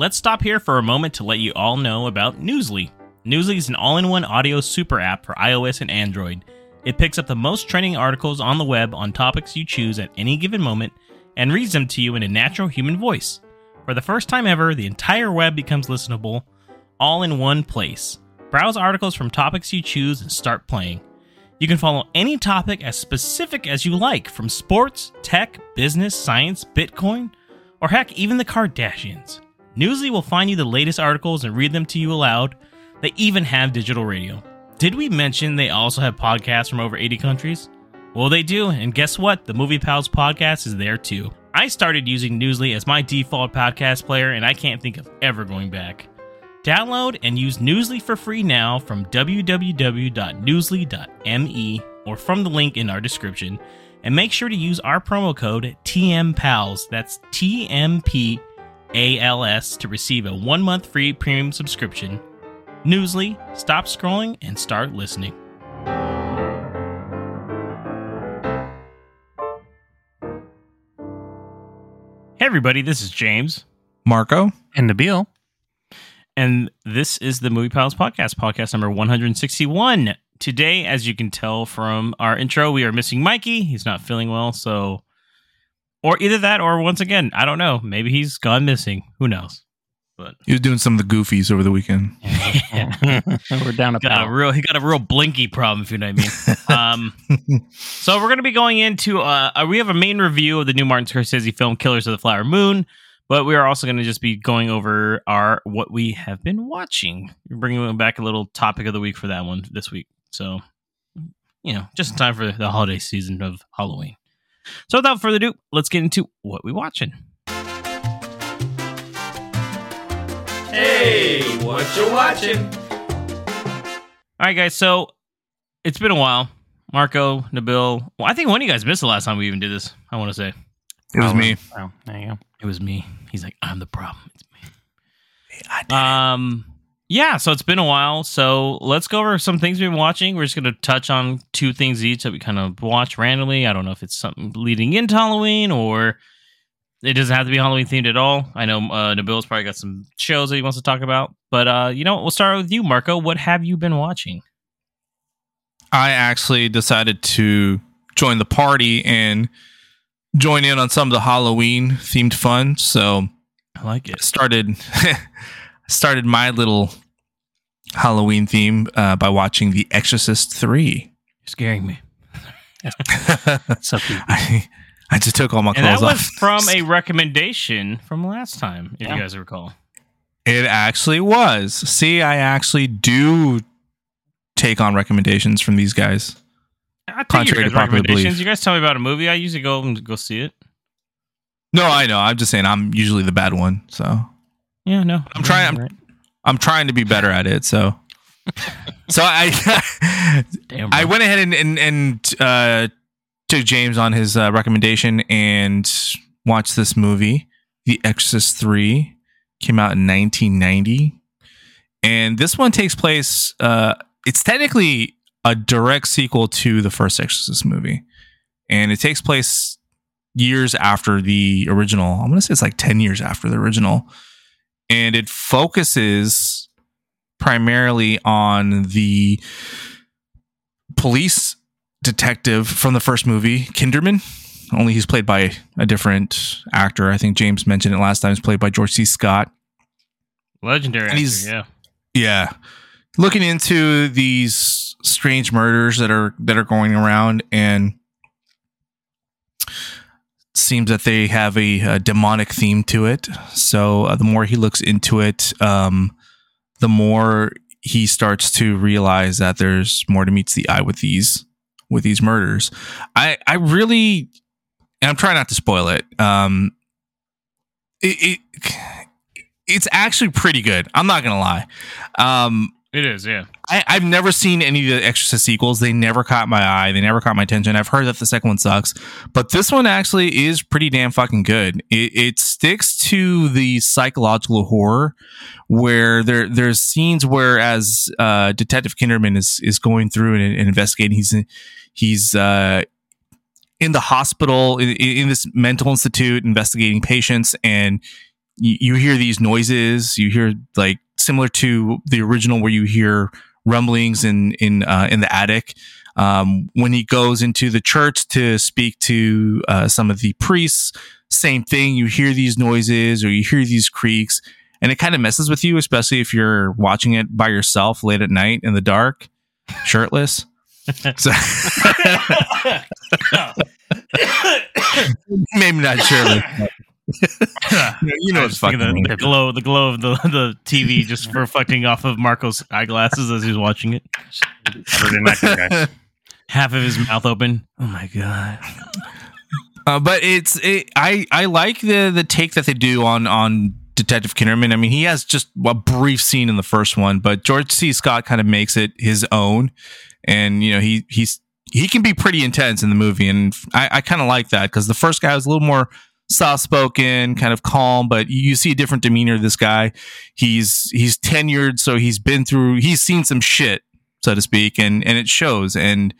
let's stop here for a moment to let you all know about Newsly. Newsly is an all in one audio super app for iOS and Android. It picks up the most trending articles on the web on topics you choose at any given moment and reads them to you in a natural human voice. For the first time ever, the entire web becomes listenable all in one place. Browse articles from topics you choose and start playing. You can follow any topic as specific as you like, from sports, tech, business, science, Bitcoin, or heck, even the Kardashians. Newsly will find you the latest articles and read them to you aloud. They even have digital radio. Did we mention they also have podcasts from over 80 countries? Well, they do, and guess what? The Movie Pals podcast is there too. I started using Newsly as my default podcast player, and I can't think of ever going back. Download and use Newsly for free now from www.newsly.me or from the link in our description. And make sure to use our promo code TMPALS, that's TMPALS, to receive a one month free premium subscription. Newsly, stop scrolling and start listening. Hey, everybody, this is James. Marco. And Nabil. And this is the Movie Pals Podcast, podcast number 161. Today, as you can tell from our intro, we are missing Mikey. He's not feeling well, so. Or either that, or once again, I don't know. Maybe he's gone missing. Who knows? But he was doing some of the goofies over the weekend. we're down a got a real he got a real blinky problem, if you know what I mean. um, so we're going to be going into uh, we have a main review of the new Martin Scorsese film Killers of the Flower Moon. But we are also going to just be going over our what we have been watching. We're bringing back a little topic of the week for that one this week. So, you know, just in time for the holiday season of Halloween. So, without further ado, let's get into what we watching. Hey, what you watching? All right, guys. So it's been a while. Marco, Nabil. Well, I think one of you guys missed the last time we even did this. I want to say it was oh, me. Oh, there you go. It was me. He's like, I'm the problem. It's me. um, yeah. So it's been a while. So let's go over some things we've been watching. We're just going to touch on two things each that we kind of watch randomly. I don't know if it's something leading into Halloween or it doesn't have to be Halloween themed at all. I know uh, Nabil's probably got some shows that he wants to talk about. But uh, you know, what? we'll start with you, Marco. What have you been watching? I actually decided to join the party and join in on some of the Halloween themed fun. So I like it. Started started my little Halloween theme uh, by watching The Exorcist Three. You're scaring me. I, I just took all my clothes and that off. from a recommendation from last time, if yeah. you guys recall. It actually was. See, I actually do take on recommendations from these guys. I Contrary to popular belief. You guys tell me about a movie. I usually go and go see it. No, I know. I'm just saying I'm usually the bad one. So yeah, no. I'm trying. I'm, right. I'm trying to be better at it. So so I Damn, I went ahead and and, and uh, took James on his uh, recommendation and watched this movie, The Exorcist Three. Came out in 1990, and this one takes place. Uh, it's technically a direct sequel to the first Exorcist movie, and it takes place years after the original. I'm gonna say it's like ten years after the original, and it focuses primarily on the police detective from the first movie, Kinderman. Only he's played by a different actor. I think James mentioned it last time. He's played by George C. Scott. Legendary actor, yeah. Yeah. Looking into these strange murders that are that are going around and seems that they have a, a demonic theme to it. So uh, the more he looks into it um, the more he starts to realize that there's more to meets the eye with these with these murders. I i really and i'm trying not to spoil it um it, it it's actually pretty good. I'm not gonna lie. Um it is, yeah. I, have never seen any of the Exorcist sequels. They never caught my eye. They never caught my attention. I've heard that the second one sucks, but this one actually is pretty damn fucking good. It, it sticks to the psychological horror, where there there's scenes where as uh, Detective Kinderman is is going through and, and investigating, he's he's uh, in the hospital in, in this mental institute investigating patients and you, you hear these noises. You hear like similar to the original, where you hear rumblings in in uh, in the attic. Um, when he goes into the church to speak to uh, some of the priests, same thing. You hear these noises or you hear these creaks, and it kind of messes with you, especially if you're watching it by yourself late at night in the dark, shirtless. so, maybe not shirtless. You know, it's fucking the, the, glow, the glow of the the TV just reflecting off of Marco's eyeglasses as he's watching it. Half of his mouth open. Oh my god. Uh, but it's it, I I like the the take that they do on on Detective Kinderman. I mean, he has just a brief scene in the first one, but George C. Scott kind of makes it his own, and you know he he's he can be pretty intense in the movie, and I, I kind of like that because the first guy was a little more soft spoken, kind of calm, but you see a different demeanor. of This guy, he's he's tenured, so he's been through, he's seen some shit, so to speak, and and it shows. And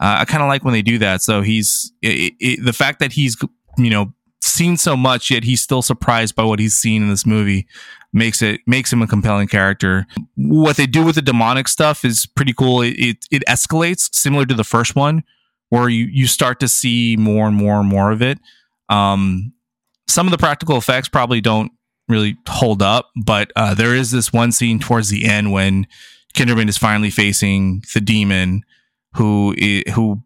uh, I kind of like when they do that. So he's it, it, the fact that he's you know seen so much, yet he's still surprised by what he's seen in this movie makes it makes him a compelling character. What they do with the demonic stuff is pretty cool. It it, it escalates similar to the first one, where you you start to see more and more and more of it. Um, some of the practical effects probably don't really hold up, but uh, there is this one scene towards the end when Kinderman is finally facing the demon, who who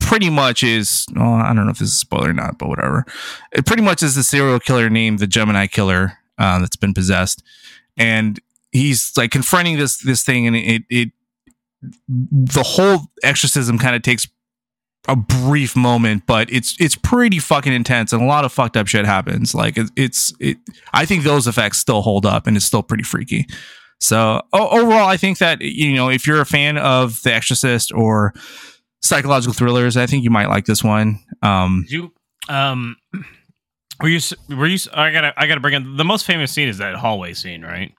pretty much is well, I don't know if this is a spoiler or not, but whatever. It pretty much is the serial killer named the Gemini Killer uh, that's been possessed, and he's like confronting this this thing, and it it the whole exorcism kind of takes a brief moment, but it's it's pretty fucking intense and a lot of fucked up shit happens. Like it, it's it. I think those effects still hold up and it's still pretty freaky. So overall, I think that you know if you're a fan of The Exorcist or psychological thrillers, I think you might like this one. Um, you um, were you were you? I gotta I gotta bring in the most famous scene is that hallway scene, right?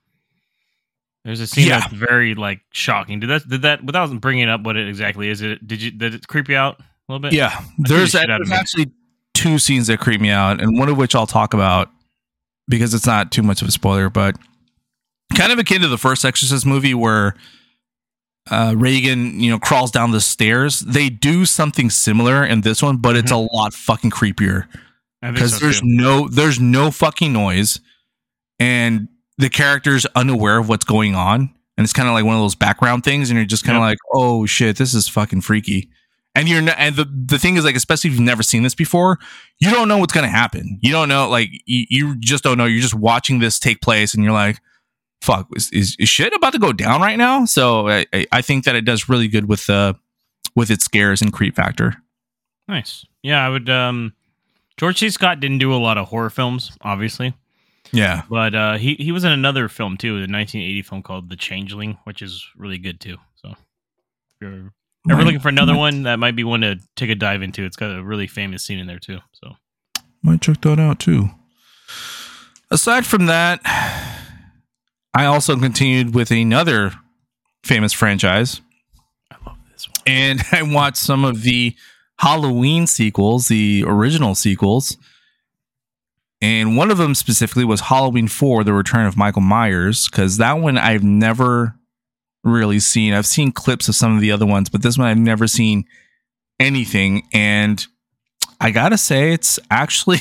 There's a scene yeah. that's very like shocking. Did that did that without bringing up what it exactly is? It did you did it creep you out? A little bit? Yeah, there's, there's actually two scenes that creep me out, and one of which I'll talk about because it's not too much of a spoiler, but kind of akin to the first Exorcist movie where uh, Regan, you know, crawls down the stairs. They do something similar in this one, but it's mm-hmm. a lot fucking creepier because so there's too. no there's no fucking noise, and the character's unaware of what's going on, and it's kind of like one of those background things, and you're just kind of yep. like, oh shit, this is fucking freaky and you're and the the thing is like especially if you've never seen this before you don't know what's going to happen. You don't know like you, you, just don't know. You're just watching this take place and you're like fuck is, is, is shit about to go down right now? So I, I think that it does really good with uh with its scares and creep factor. Nice. Yeah i would um george c. Scott didn't do a lot of horror films obviously. Yeah. But uh he he was in another film too the 1980 film called the changeling which is really good too. So if you're if we're looking for another one, that might be one to take a dive into. It's got a really famous scene in there too. So might check that out too. Aside from that, I also continued with another famous franchise. I love this one. And I watched some of the Halloween sequels, the original sequels. And one of them specifically was Halloween 4, The Return of Michael Myers, because that one I've never really seen. I've seen clips of some of the other ones, but this one I've never seen anything. And I gotta say, it's actually,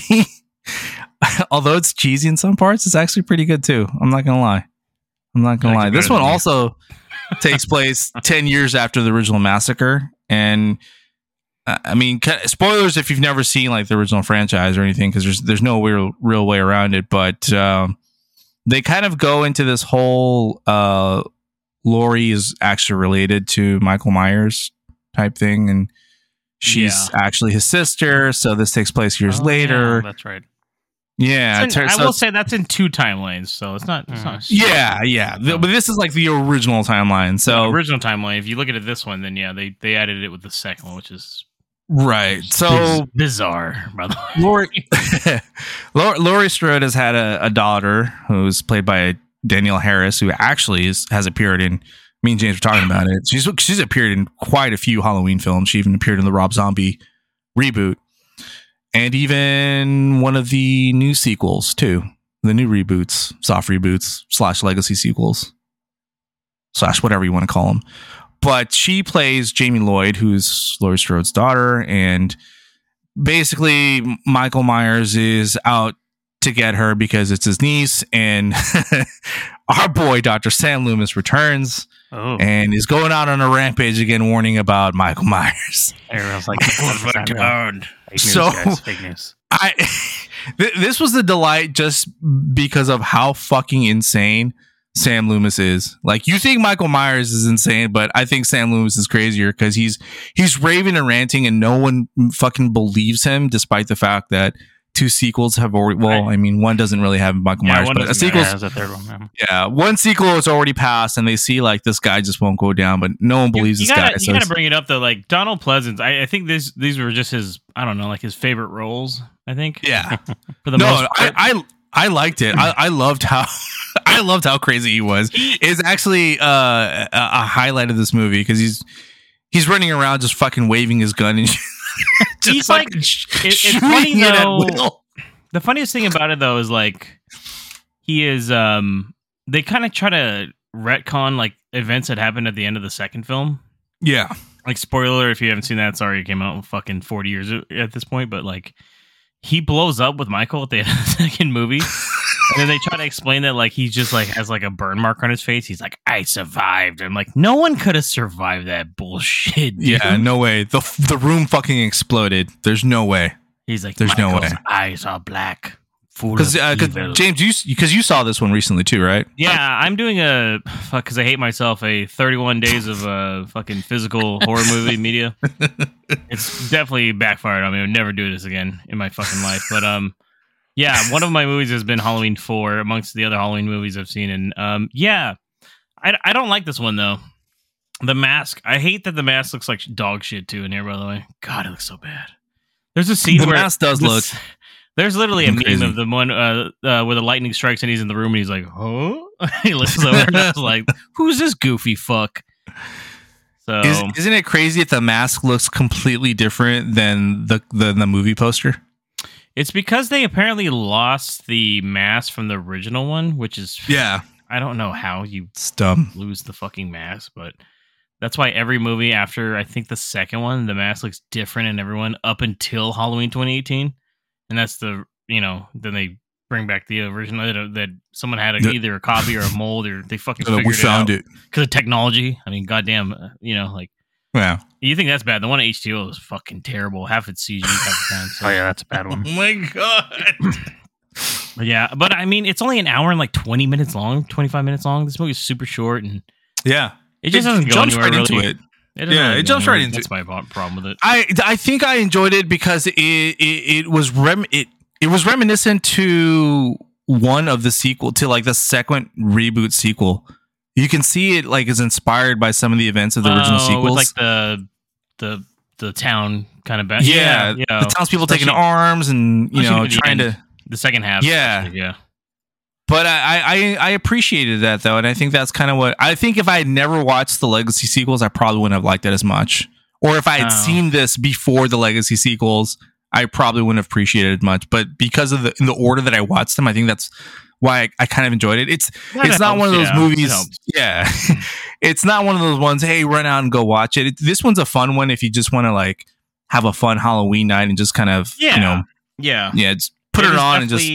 although it's cheesy in some parts, it's actually pretty good too. I'm not gonna lie. I'm not gonna lie. This one also takes place 10 years after the original massacre. And uh, I mean, spoilers if you've never seen like the original franchise or anything, because there's there's no real real way around it. But um, they kind of go into this whole uh, Laurie is actually related to Michael Myers type thing, and she's yeah. actually his sister. So this takes place years oh, later. Yeah, that's right. Yeah, in, I will say that's in two timelines, so it's not. It's not mm-hmm. yeah, yeah, oh. but this is like the original timeline. So the original timeline. If you look at it this one, then yeah, they they added it with the second one, which is right. So bizarre, by the way. Laurie, Laurie Strode has had a, a daughter who's played by Danielle Harris, who actually is, has appeared in. Me and James were talking about it. She's she's appeared in quite a few Halloween films. She even appeared in the Rob Zombie reboot, and even one of the new sequels too. the new reboots, soft reboots slash legacy sequels slash whatever you want to call them. But she plays Jamie Lloyd, who's Laurie Strode's daughter, and basically Michael Myers is out to get her because it's his niece, and our boy Dr. Sam Loomis returns oh. and is going out on a rampage again, warning about Michael Myers. Everyone's like, "Oh my god!" Fake news, so guys, fake news. I th- this was a delight just because of how fucking insane Sam Loomis is. Like you think Michael Myers is insane, but I think Sam Loomis is crazier because he's he's raving and ranting, and no one fucking believes him, despite the fact that two sequels have already. Well, right. I mean, one doesn't really have Michael yeah, Myers, but a sequel. a third one. Yeah. yeah, one sequel has already passed, and they see like this guy just won't go down, but no one believes you, you this gotta, guy. You so gotta bring it up though. Like Donald Pleasence, I, I, think this these were just his. I don't know, like his favorite roles. I think. Yeah. For the no, most part. I, I I liked it. I, I loved how I loved how crazy he was. Is actually uh, a, a highlight of this movie because he's he's running around just fucking waving his gun and he's like it, it's funny though. The funniest thing about it though is like he is um they kind of try to retcon like events that happened at the end of the second film. Yeah. Like spoiler if you haven't seen that, sorry it came out fucking 40 years at this point, but like he blows up with Michael at the end of the second movie. And then they try to explain that like he just like has like a burn mark on his face. He's like, I survived. I'm like, no one could have survived that bullshit. Dude. Yeah, no way. The the room fucking exploded. There's no way. He's like, there's no way. Eyes are black. Because uh, James, you because you saw this one recently too, right? Yeah, I'm doing a fuck because I hate myself. A 31 days of uh, fucking physical horror movie media. It's definitely backfired on me. I would never do this again in my fucking life. But um, yeah, one of my movies has been Halloween Four amongst the other Halloween movies I've seen, and um, yeah, I I don't like this one though. The mask, I hate that the mask looks like dog shit too in here. By the way, God, it looks so bad. There's a scene the where mask does look there's literally a meme of the one uh, uh, where the lightning strikes and he's in the room and he's like, "Huh?" he looks over and I was like, "Who's this goofy fuck?" So Is, not it crazy that the mask looks completely different than the than the movie poster? It's because they apparently lost the mask from the original one, which is yeah. I don't know how you it's dumb. lose the fucking mask, but that's why every movie after I think the second one, the mask looks different in everyone up until Halloween 2018 and that's the you know then they bring back the original that, that someone had a, the, either a copy or a mold or they fucking we found it because of technology. I mean, goddamn, uh, you know, like yeah. You think that's bad? The one at H2O is fucking terrible. Half its CG half the time. So. Oh yeah, that's a bad one. oh my god. yeah, but I mean, it's only an hour and like twenty minutes long, twenty five minutes long. This movie is super short and yeah, it just it doesn't go anywhere right really. into it. It yeah, it jumps right into. it. That's my problem with it. I I think I enjoyed it because it it, it was rem it it was reminiscent to one of the sequel to like the second reboot sequel. You can see it like is inspired by some of the events of the oh, original sequels, like the the the town kind of. Ba- yeah, yeah, yeah, the townspeople taking arms and you know trying to the second half. Yeah, yeah but I, I I appreciated that though, and I think that's kind of what I think. If I had never watched the Legacy sequels, I probably wouldn't have liked it as much. Or if I had oh. seen this before the Legacy sequels, I probably wouldn't have appreciated it much. But because of the in the order that I watched them, I think that's why I, I kind of enjoyed it. It's that it's not helps, one of those yeah, movies. Yeah, hmm. it's not one of those ones. Hey, run out and go watch it. it this one's a fun one if you just want to like have a fun Halloween night and just kind of yeah. you know yeah yeah just put it, it on and just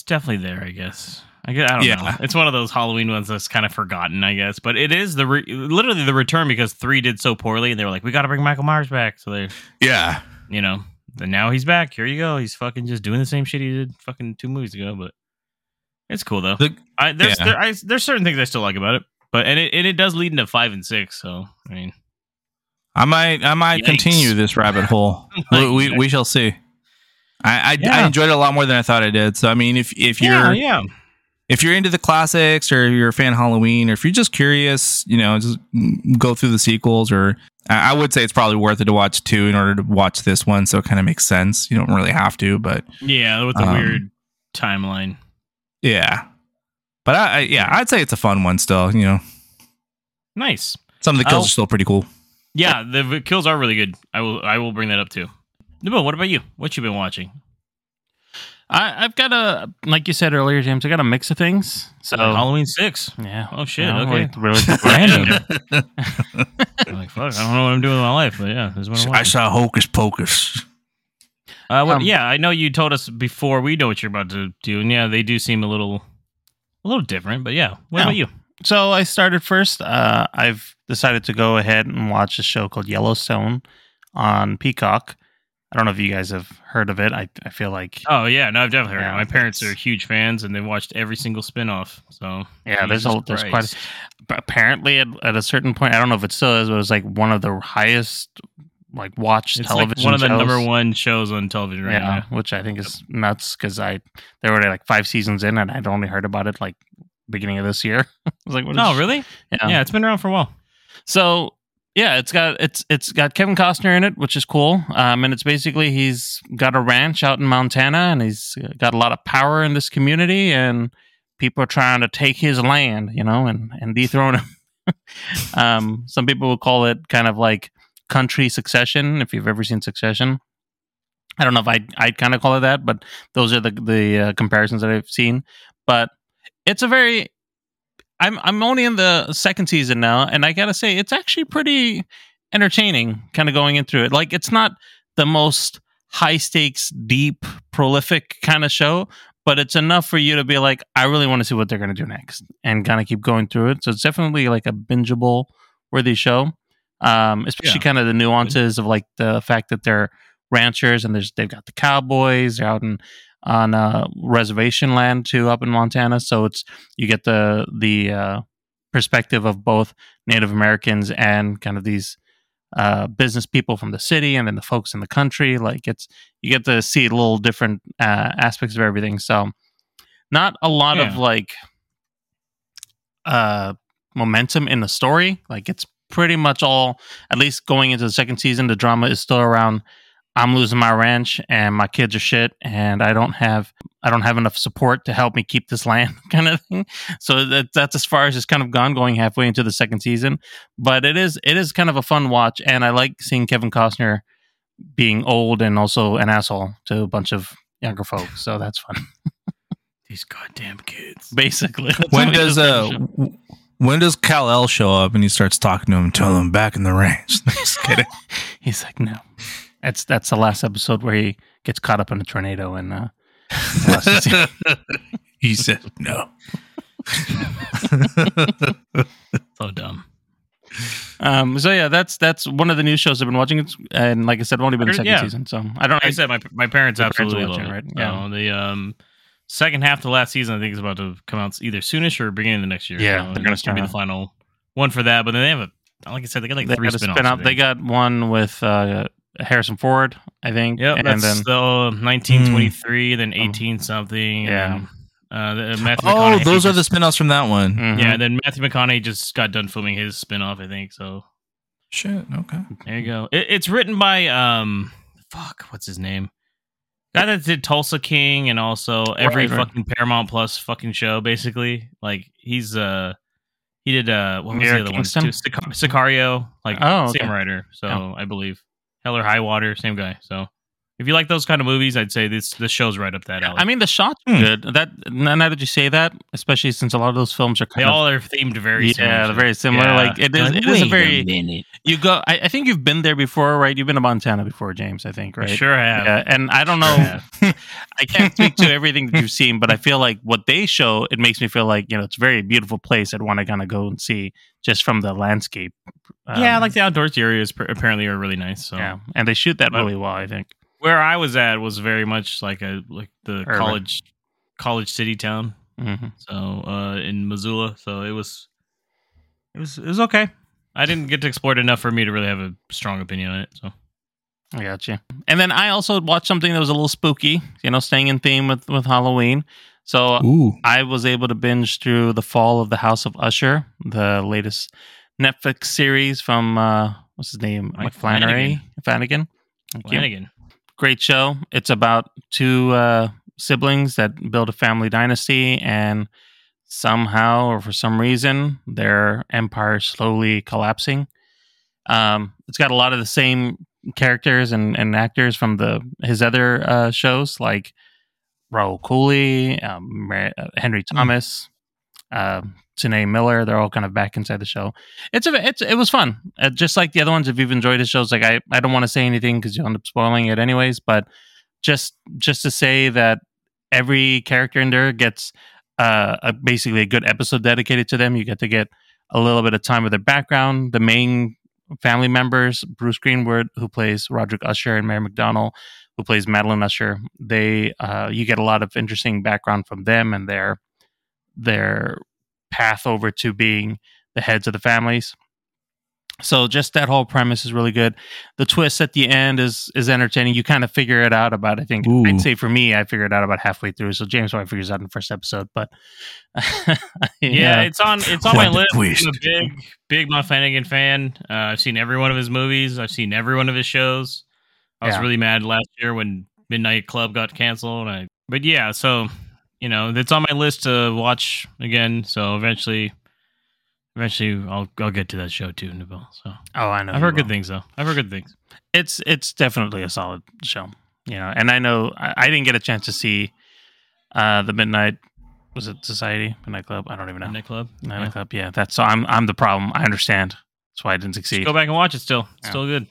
it's definitely there, I guess. I, guess, I don't yeah. know. It's one of those Halloween ones that's kind of forgotten, I guess. But it is the re- literally the return because three did so poorly, and they were like, "We got to bring Michael Myers back." So they, yeah, you know, and now he's back. Here you go. He's fucking just doing the same shit he did fucking two movies ago. But it's cool though. The, I, there's yeah. there, I, there's certain things I still like about it, but and it and it does lead into five and six. So I mean, I might I might Yikes. continue this rabbit hole. we, we, we shall see. I I, yeah. I, enjoyed it a lot more than I thought I did. So I mean, if if you're yeah, yeah. if you're into the classics or you're a fan of Halloween or if you're just curious, you know, just go through the sequels or I would say it's probably worth it to watch two in order to watch this one. So it kind of makes sense. You don't really have to, but yeah, with the um, weird timeline. Yeah, but I, I, yeah, I'd say it's a fun one still. You know, nice. Some of the kills I'll, are still pretty cool. Yeah, the kills are really good. I will I will bring that up too. No, what about you? What you been watching? I, I've got a like you said earlier, James. I got a mix of things. So Like Halloween six. yeah. Oh shit. you know, okay. like, really Random. I'm like fuck. I don't know what I'm doing with my life, but yeah, this is what I'm I saw Hocus Pocus. Uh, well, Um, yeah, I know you told us before we know what you're about to do, and yeah, they do seem a little, a little different. But yeah, what Yeah. about you? So I started first. Uh, I've decided to go ahead and watch a show called Yellowstone on Peacock. I don't know if you guys have heard of it. I, I feel like Oh yeah, no, I've definitely heard. Yeah, it. My parents are huge fans, and they've watched every single spinoff. So yeah, there's a, Jesus there's quite. A, apparently, at, at a certain point, I don't know if it still is, but it was like one of the highest like watched it's television like one of the shows. number one shows on television right yeah, now. which I think is nuts because I they were like five seasons in, and I'd only heard about it like beginning of this year. I was like, what is Oh really? Yeah. Yeah, it's been around for a while. So yeah, it's got it's it's got Kevin Costner in it, which is cool. Um, and it's basically he's got a ranch out in Montana, and he's got a lot of power in this community, and people are trying to take his land, you know, and and dethrone him. um, some people would call it kind of like country succession, if you've ever seen Succession. I don't know if I I'd, I'd kind of call it that, but those are the the uh, comparisons that I've seen. But it's a very I'm I'm only in the second season now, and I gotta say it's actually pretty entertaining. Kind of going in through it, like it's not the most high stakes, deep, prolific kind of show, but it's enough for you to be like, I really want to see what they're gonna do next, and kind of keep going through it. So it's definitely like a bingeable worthy show. Um, especially Yeah. kind of the nuances of like the fact that they're ranchers and there's they've got the cowboys. They're out in on uh, reservation land too up in Montana, so it's you get the the uh, perspective of both Native Americans and kind of these uh, business people from the city, and then the folks in the country. Like it's you get to see little different uh, aspects of everything. So not a lot of like uh, momentum in the story. Like it's pretty much all. At least going into the second season, the drama is still around. I'm losing my ranch and my kids are shit and I don't have I don't have enough support to help me keep this land kind of thing. So that, that's as far as it's kind of gone going halfway into the second season. But it is it is kind of a fun watch and I like seeing Kevin Costner being old and also an asshole to a bunch of younger folks. So that's fun. These goddamn kids. Basically. When does does uh in the show. w- when does Kal-El show up and he starts talking to him, telling him back in the range? Just kidding. He's like, no. That's that's the last episode where he gets caught up in a tornado and uh the last season. he said no. So dumb. Um, so yeah, that's that's one of the new shows I've been watching. It's, and like I said, I've only been in the second Yeah. season, so I don't. Like I said my my parents Your parents absolutely love watching, it. right? Yeah. Yeah. the um second half of the last season I think is about to come out either soonish or beginning of the next year. Yeah, so they're gonna gonna be the final one for that. But then they have a like I said they got like they three spin-offs. Spin-off. They got one with uh, Harrison Ford, I think. Yep, and that's then the 1923, then 18 something. Yeah. and, uh, Matthew Oh, those are the spin-offs from that one. Mhm. Yeah, then Matthew McConaughey just got done filming his spin-off, I think. So Shit. Okay. there you go. It, it's written by um, fuck, what's his name? Guy that did Tulsa King and also every Right, right. fucking Paramount Plus fucking show, basically. Like he's uh, he did uh, what was Mayor the other Kingstown? one? too? Sic- Sicario, like Oh, okay. same writer. So Yeah. I believe Hell or High Water, same guy. So if you like those kind of movies, I'd say this this show's right up that alley. I mean, the shots are Hmm. good. That now now that you say that, especially since a lot of those films are they of all are themed very yeah, similar. they're very similar. Yeah. Like it is, Like, it is a very minute. you go. I, I think you've been there before, right? You've been to Montana before, James. I think, I right? sure have. Yeah, and I don't know. have. I can't speak to everything that you've seen, but I feel like what they show, it makes me feel like you know it's a very beautiful place. I'd want to kind of go and see just from the landscape. yeah, Um, like the outdoors areas apparently are really nice. So yeah, and they shoot that But- really well. I think. Where I was at was very much like a like the Urban. college college city town. hmm So uh, in Missoula, so it was it was it was okay. I didn't get to explore it enough for me to really have a strong opinion on it. So I got you. And then I also watched something that was a little spooky. You know, staying in theme with with Halloween. So Ooh. I was able to binge through the Fall of the House of Usher, the latest Netflix series from uh, what's his name, Mike McFlannery, Flanagan. Thank you. Flanagan. Great show. It's about two uh, siblings that build a family dynasty, and somehow or for some reason, their empire slowly collapsing. Um, it's got a lot of the same characters and, and actors from the his other uh, shows, like Rahul Kohli, um, uh, Henry Thomas, uh, T'Nia Miller. They're all kind of back inside the show. It's a it's it was fun. Uh, just like the other ones. If you've enjoyed the shows, like I I don't want to say anything because you end up spoiling it anyways. But just just to say that every character in there gets uh, a, basically a good episode dedicated to them. You get to get a little bit of time with their background. The main family members, Bruce Greenwood, who plays Roderick Usher, and Mary McDonnell, who plays Madeline Usher. They uh, you get a lot of interesting background from them and their their path over to being the heads of the families. So just that whole premise is really good. The twist at the end is is entertaining. You kind of figure it out about I think Ooh. I'd say for me I figured it out about halfway through. So James probably figures out in the first episode, but Yeah, it's on it's on my What the list. twist? I'm a big big Mike Flanagan fan. Uh, I've seen every one of his movies. I've seen every one of his shows. I was Yeah. really mad last year when Midnight Club got canceled. I, but yeah, so you know it's on my list to watch again. So eventually, eventually I'll I'll get to that show too, Nabil. So oh I know I've heard good things though. I've heard good things. it's it's definitely a solid show you know and i know i, I didn't get a chance to see uh the midnight was it society midnight club i don't even know Midnight Club. midnight Yeah. club yeah that's so i'm i'm the problem i understand that's why i didn't succeed Just go back and watch it. Still, it's Yeah. still good.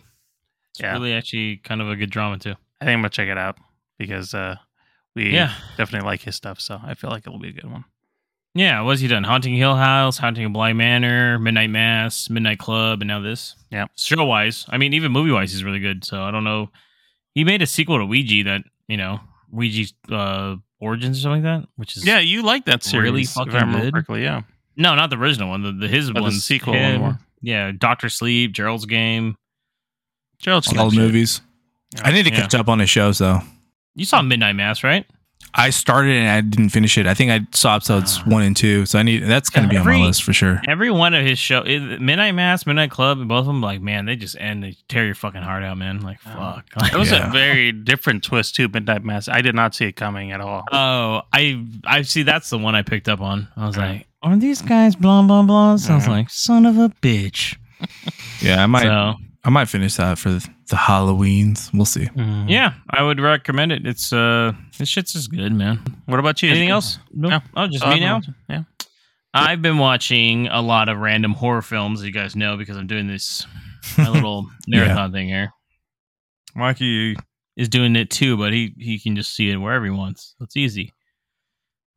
It's Yeah. really actually kind of a good drama too. i think i'm gonna check it out because uh we Yeah. definitely like his stuff so i feel like it'll be a good one Yeah, what's he done? Haunting Hill House, Haunting of Bly Manor, Midnight Mass, Midnight Club, and now this. Yeah. Show wise, I mean, even movie wise, he's really good. So I don't know. He made a sequel to Ouija that you know Ouija's uh, Origins or something like that, which is yeah you like that series Really if fucking good? correctly yeah no, not the original one. The, the his Oh, the one, sequel one more. Yeah, Doctor Sleep, Gerald's Game. Gerald's All the good. movies. I need to Yeah. catch up on his shows though. You saw Midnight Mass, right? I started and I didn't finish it. I think I saw episodes Ah. one and two, so I need that's going to be on my list for sure. Every one of his show, Midnight Mass, Midnight Club, both of them, like man, they just end. They tear your fucking heart out, man. Like Oh. fuck. it was Yeah. a very different twist too midnight mass i did not see it coming at all Oh, I I see. That's the one I picked up on. I was like, are these guys blah blah blah? Sounds like son of a bitch. Yeah, I might So I might finish that for the Halloweens. We'll see. Mhm. yeah, I would recommend it. It's uh, this shit's just good, man. what about you Anything else? No. No. Oh, just Oh, me no. now. yeah I've been watching a lot of random horror films. as You guys know because I'm doing this my little Yeah. marathon thing here. Marky is doing it too, but he he can just see it wherever he wants. It's easy.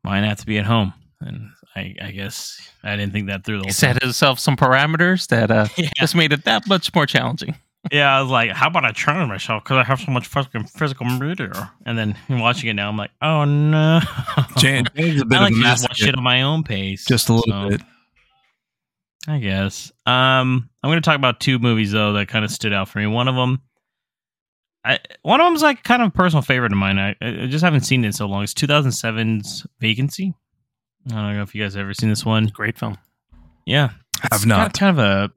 Mine have to be at home, and I I guess I didn't think that through the he whole set himself some parameters that uh, Yeah. just made it that much more challenging. Yeah, I was like, how about I challenge myself because I have so much fucking physical meter. And then watching it now, I'm like, oh no. Jan- James is a bit I like of a to just watch masochist. shit at my own pace. just a little So, bit. I guess. Um, I'm going to talk about two movies though that kind of stood out for me. One of them, I one of them's like kind of a personal favorite of mine. I, I just haven't seen it in so long. It's 2007's Vacancy. I don't know if you guys have ever seen this one. Great film. Yeah, I've It's not. got kind of a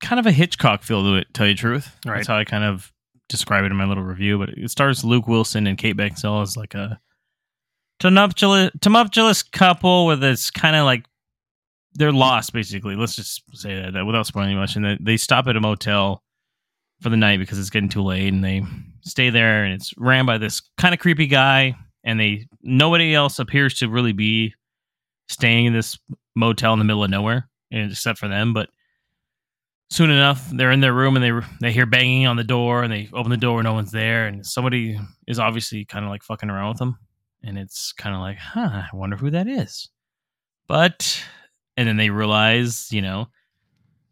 kind of a Hitchcock feel to it. Tell you the truth, Right. That's how I kind of describe it in my little review. But it stars Luke Wilson and Kate Beckinsale as like a tumultuous, tumultuous couple with this kind of like they're lost basically. Let's just say that, that without spoiling much. And they, they stop at a motel for the night because it's getting too late, and they stay there. And it's ran by this kind of creepy guy, and they nobody else appears to really be staying in this motel in the middle of nowhere, except for them. But soon enough, they're in their room and they they hear banging on the door, and they open the door, and no one's there, and somebody is obviously kind of like fucking around with them, and it's kind of like, huh, I wonder who that is. But and then they realize, you know,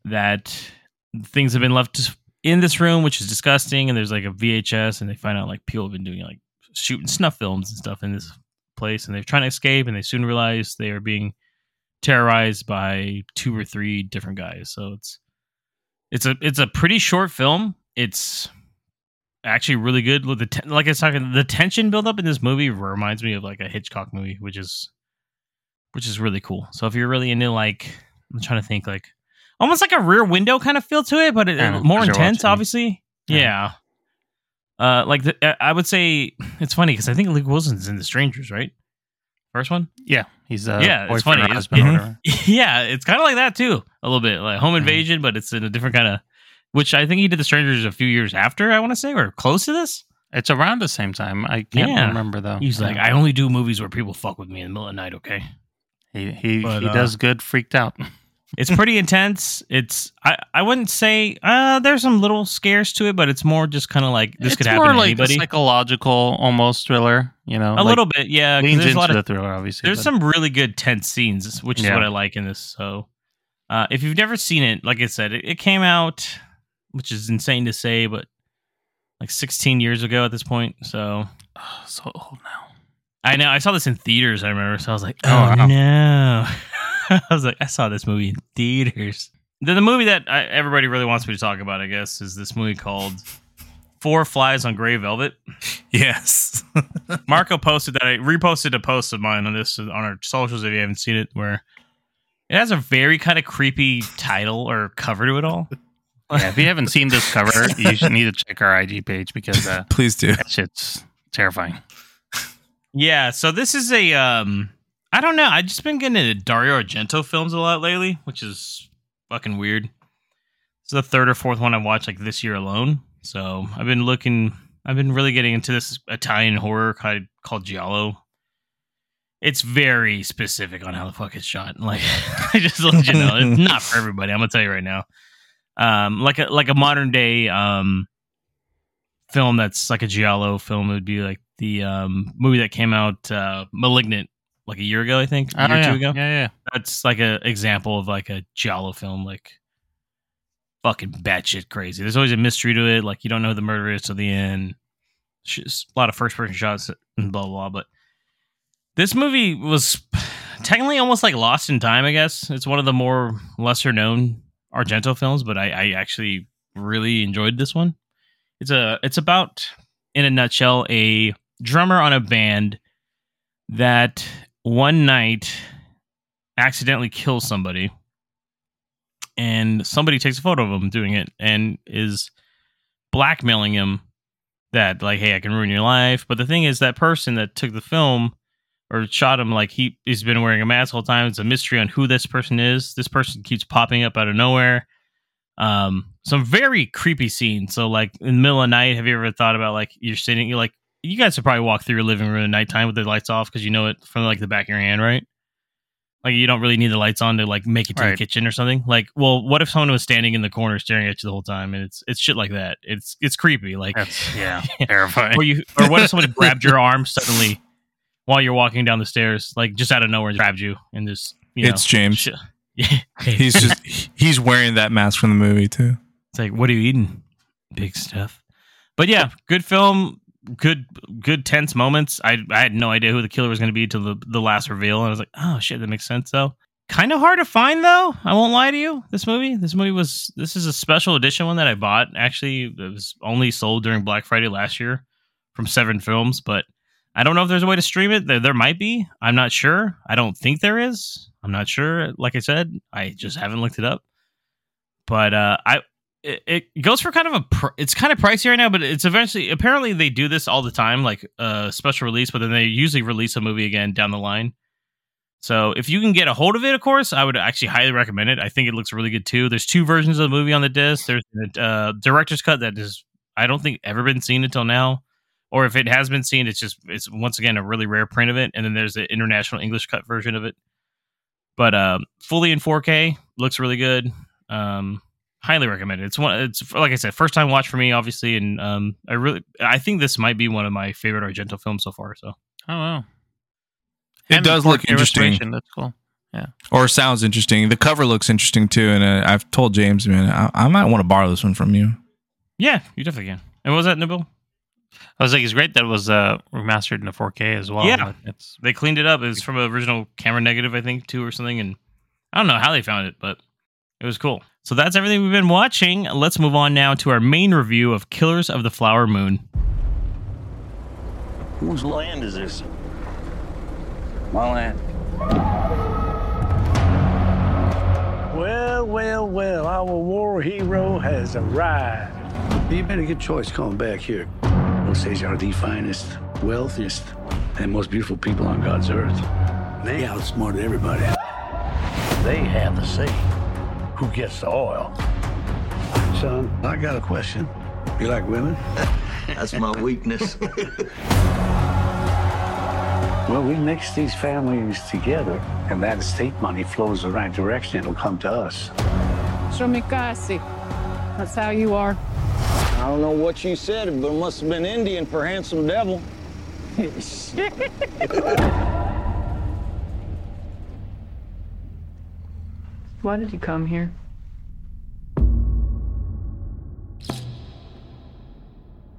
that things have been left in this room, which is disgusting, and there's like a VHS, and they find out like people have been doing like shooting snuff films and stuff in this place, and they're trying to escape, and they soon realize they are being terrorized by two or three different guys. So it's it's a it's a pretty short film. It's actually really good. With the ten, like I was talking, the tension buildup in this movie reminds me of like a Hitchcock movie, which is which is really cool. So if you're really into like, I'm trying to think like almost like a Rear Window kind of feel to it, but it, Yeah, more intense, obviously. Yeah. Yeah. Uh, like the, I- I would say it's funny because I think Luke Wilson's in The Strangers, right? First one. Yeah, he's uh, Yeah, it's funny. It's- whatever. yeah, it's kind of like that too, a little bit like home invasion, but it's in a different kind of. Which I think he did The Strangers a few years after. I want to say, or close to this. It's around the same time. I can't Yeah. remember though. He's like, I only do movies where people fuck with me in the middle of the night. Okay. he he, but, he uh, does good. Freaked out. It's pretty intense. It's I, I wouldn't say uh there's some little scares to it, but it's more just kind of like this it's could happen more to like anybody. a psychological almost thriller. You know, a little bit, yeah. leans There's a into lot of the thriller. Obviously, there's but- some really good tense scenes, which is Yeah. what I like in this. So, uh, if you've never seen it, like I said, it, it came out, which is insane to say, but like 16 years ago at this point. So Oh, so old now. I know I saw this in theaters. I remember, so I was like, Oh, oh, wow. no. I was like, I saw this movie in theaters. Then the movie that I, everybody really wants me to talk about, I guess, is this movie called Four Flies on Gray Velvet. Yes. Marco posted that I reposted a post of mine on this on our socials if you haven't seen it, where it has a very kind of creepy title or cover to it all. Yeah, if you haven't seen this cover, you should need to check our IG page because uh, Please do. that shit's terrifying. Yeah, so this is a um I don't know. I've just been getting into Dario Argento films a lot lately, which is fucking weird. It's the third or fourth one I watched like this year alone. So I've been looking I've been really getting into this Italian horror kind called Giallo. It's very specific on how the fuck it's shot. Like I just let you know, it's not for everybody. I'm gonna tell you right now. Um, like a like a modern day um film that's like a giallo film. Would be like the um movie that came out, uh, *Malignant*, like a year ago, I think, a Oh, year yeah. two ago. Yeah, yeah. That's like an example of like a giallo film, like fucking batshit crazy. There's always a mystery to it. Like you don't know who the murderer is till the end. It's just a lot of first person shots and blah blah. blah. But this movie was technically almost like Lost in Time. I guess it's one of the more lesser known Argento films, but I, I actually really enjoyed this one. It's a it's about in a nutshell a drummer on a band that one night accidentally kills somebody and somebody takes a photo of him doing it and is blackmailing him that like hey i can ruin your life. But the thing is that person that took the film or shot him like he he's been wearing a mask all the time. It's a mystery on who this person is. This person keeps popping up out of nowhere. Um some very creepy scenes so like in the middle of the night have you ever thought about like you're sitting you're like you guys should probably walk through your living room at nighttime with the lights off because you know it from like the back of your hand right like you don't really need the lights on to like make it to the kitchen or something like well what if someone was standing in the corner staring at you the whole time and it's it's shit like that it's it's creepy like That's yeah, terrifying. or you or what if someone grabbed your arm suddenly while you're walking down the stairs like just out of nowhere grabbed you and just you know It's James. shit. yeah He's just he's wearing that mask from the movie too. It's like, what are you eating? Big stuff. But yeah, good film, good good tense moments. I I had no idea who the killer was going to be till the the last reveal, and I was like, oh shit, that makes sense though. Kind of hard to find though. I won't lie to you. This movie, this movie was this is a special edition one that I bought. Actually, it was only sold during Black Friday last year from Seven Films, but I don't know if there's a way to stream it. There, there might be. I'm not sure. I don't think there is. I'm not sure. Like I said, I just haven't looked it up. But uh, I it, goes for kind of a pr- it's kind of pricey right now but it's eventually apparently they do this all the time like uh special release but then they usually release a movie again down the line. So if you can get a hold of it of course i would actually highly recommend it. I think it looks really good too. There's two versions of the movie on the disc. There's a uh, director's cut that is i don't think ever been seen until now. Or if it has been seen it's just it's once again a really rare print of it and then there's the international english cut version of it. But um fully in 4k looks really good. Um highly recommend it. It's one. It's like I said, first time watch for me, obviously, and um, I really, I think this might be one of my favorite Argento films so far. So oh wow, It And does look interesting. That's cool. Yeah, or sounds interesting. The cover looks interesting too. And uh, I've told James, man, I, I might want to borrow this one from you. yeah, you definitely can. And what was that, Nabil? I was like, it's great that it was uh, remastered in into 4K as well. Yeah. It's They cleaned it up. It was from an original camera negative, I think, too, or something. And I don't know how they found it, but it was cool. So that's everything we've been watching. Let's move on now to our main review of Killers of the Flower Moon. Whose land is this? My land. Well, well, well, our war hero has arrived. You made a good choice coming back here. Osage are the finest, wealthiest, and most beautiful people on God's earth. They outsmarted everybody. They have the say. Who gets the oil? Son, I got a question. You like women? That's my weakness. Well, we mix these families together, and that estate money flows the right direction. It'll come to us. Shomikasi. That's how you are. I don't know what you said, but it must have been Indian for handsome devil. Why did you come here?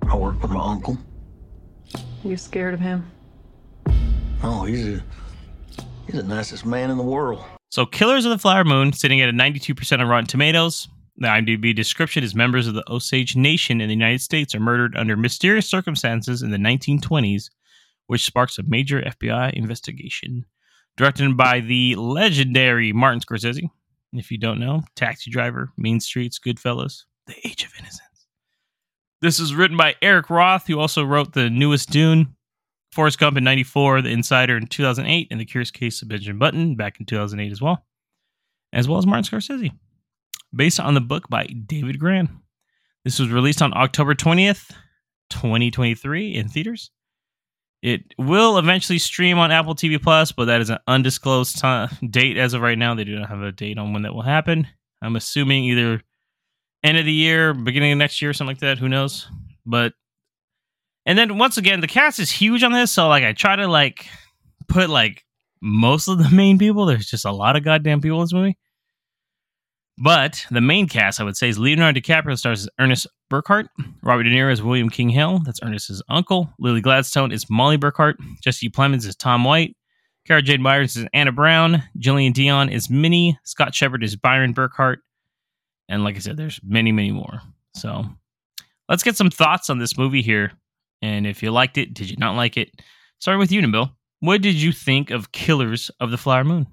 I work for my uncle. You scared of him? Oh, he's a he's the nicest man in the world. So, Killers of the Flower Moon sitting at a 92% on Rotten Tomatoes. The IMDb description is members of the Osage Nation in the United States are murdered under mysterious circumstances in the 1920s, which sparks a major FBI investigation. Directed by the legendary Martin Scorsese. If you don't know, Taxi Driver, Mean Streets, Goodfellas, The Age of Innocence. This is written by Eric Roth, who also wrote the newest Dune, Forrest Gump in 94, The Insider in 2008, and The Curious Case of Benjamin Button back in 2008 as well, as well as Martin Scorsese. Based on the book by David Grann. This was released on October 20th, 2023 in theaters. It will eventually stream on Apple TV Plus, but that is an undisclosed time, date as of right now. They do not have a date on when that will happen. I'm assuming either end of the year, beginning of next year, something like that. Who knows? But and then once again, the cast is huge on this, so like I try to like put like most of the main people. There's just a lot of goddamn people in this movie. But the main cast, I would say, is Leonardo DiCaprio stars as Ernest Burkhart. Robert De Niro is William King Hale. That's Ernest's uncle. Lily Gladstone is Molly Burkhart. Jesse Plemons is Tom White. Cara Jade Myers is Anna Brown. Jillian Dion is Minnie. Scott Shepherd is Byron Burkhart. And like I said, there's many, many more. So let's get some thoughts on this movie here. And if you liked it, did you not like it? Starting with you, Nabil. What did you think of Killers of the Flower Moon?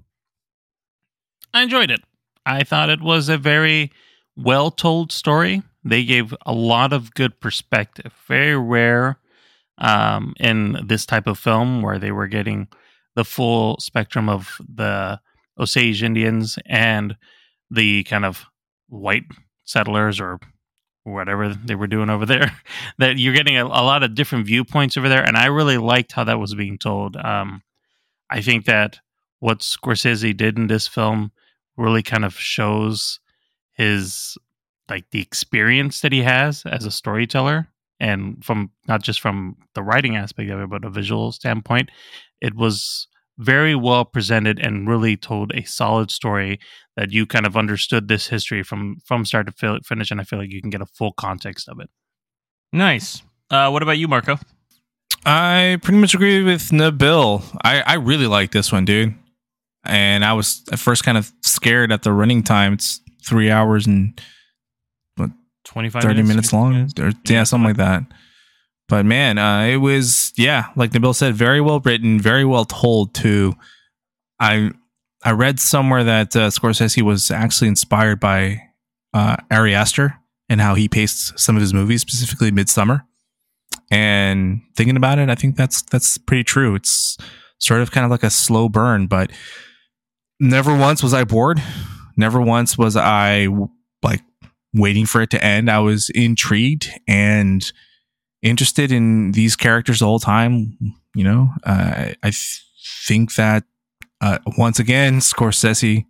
I enjoyed it. I thought it was a very well told story. They gave a lot of good perspective. Very rare um, in this type of film where they were getting the full spectrum of the Osage Indians and the kind of white settlers or whatever they were doing over there. that you're getting a, a, lot of different viewpoints over there, and I really liked how that was being told. Um, I think that what Scorsese did in this film really kind of shows his like the experience that he has as a storyteller and from not just from the writing aspect of it but a visual standpoint it was very well presented and really told a solid story that you kind of understood this history from from start to finish and i feel like you can get a full context of it. Nice. Uh, what about you marco? I pretty much agree with nabil. I i really like this one dude and I was at first kind of scared at the running time. It's three hours and what 25 30 minutes, minutes long? minutes? Or, yeah, something like that. But man uh, it was yeah like nabil said very well written very well told too. I i read somewhere that uh, scorsese was actually inspired by uh, ari aster and how he paced some of his movies specifically Midsommar. And thinking about it i think that's that's pretty true. It's sort of kind of like a slow burn but never once was I bored. Never once was I like waiting for it to end. I was intrigued and interested in these characters the whole time. You know, uh, I th- think that uh, once again, Scorsese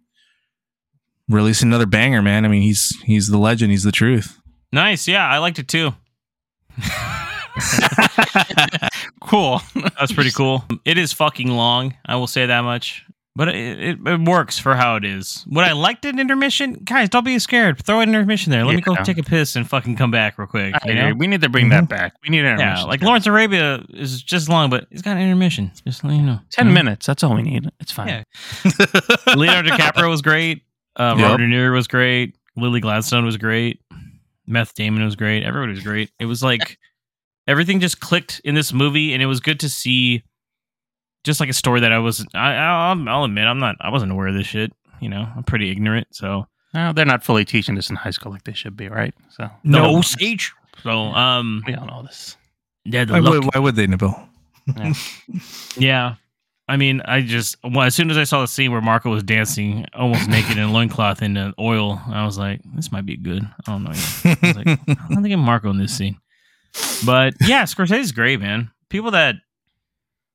released another banger. Man, I mean, he's he's the legend. He's the truth. Nice. Yeah, I liked it too. cool. That's pretty cool. It is fucking long. I will say that much. But it, it, it, works for how it is. What I liked in intermission, guys, don't be scared. Throw an intermission there. Let yeah. me go take a piss and fucking come back real quick. You know? We need to bring mm-hmm. that back. We need intermission. Yeah, like Lawrence Arabia is just long, but it's got an intermission. Just let you know. 10 mm-hmm. minutes. That's all we need. It's fine. Yeah. Leonardo DiCaprio was great. Uh, yep. Robert De Niro was great. Lily Gladstone was great. Meth Damon was great. Everybody was great. It was like everything just clicked in this movie, and it was good to see just like a story that I was. I, I'll, I'll admit I'm not. I wasn't aware of this shit. You know, I'm pretty ignorant. So no, they're not fully teaching this in high school like they should be, right? So no, sage. So um, we all know this. Yeah, why, would, why would they, Nabil? Yeah. yeah. I mean, I just well, as soon as I saw the scene where Marco was dancing almost naked in a loincloth in the oil, I was like, this might be good. I don't know. I was like, I don't think I'm Marco in this scene. But yeah, Scorsese's great, man. People that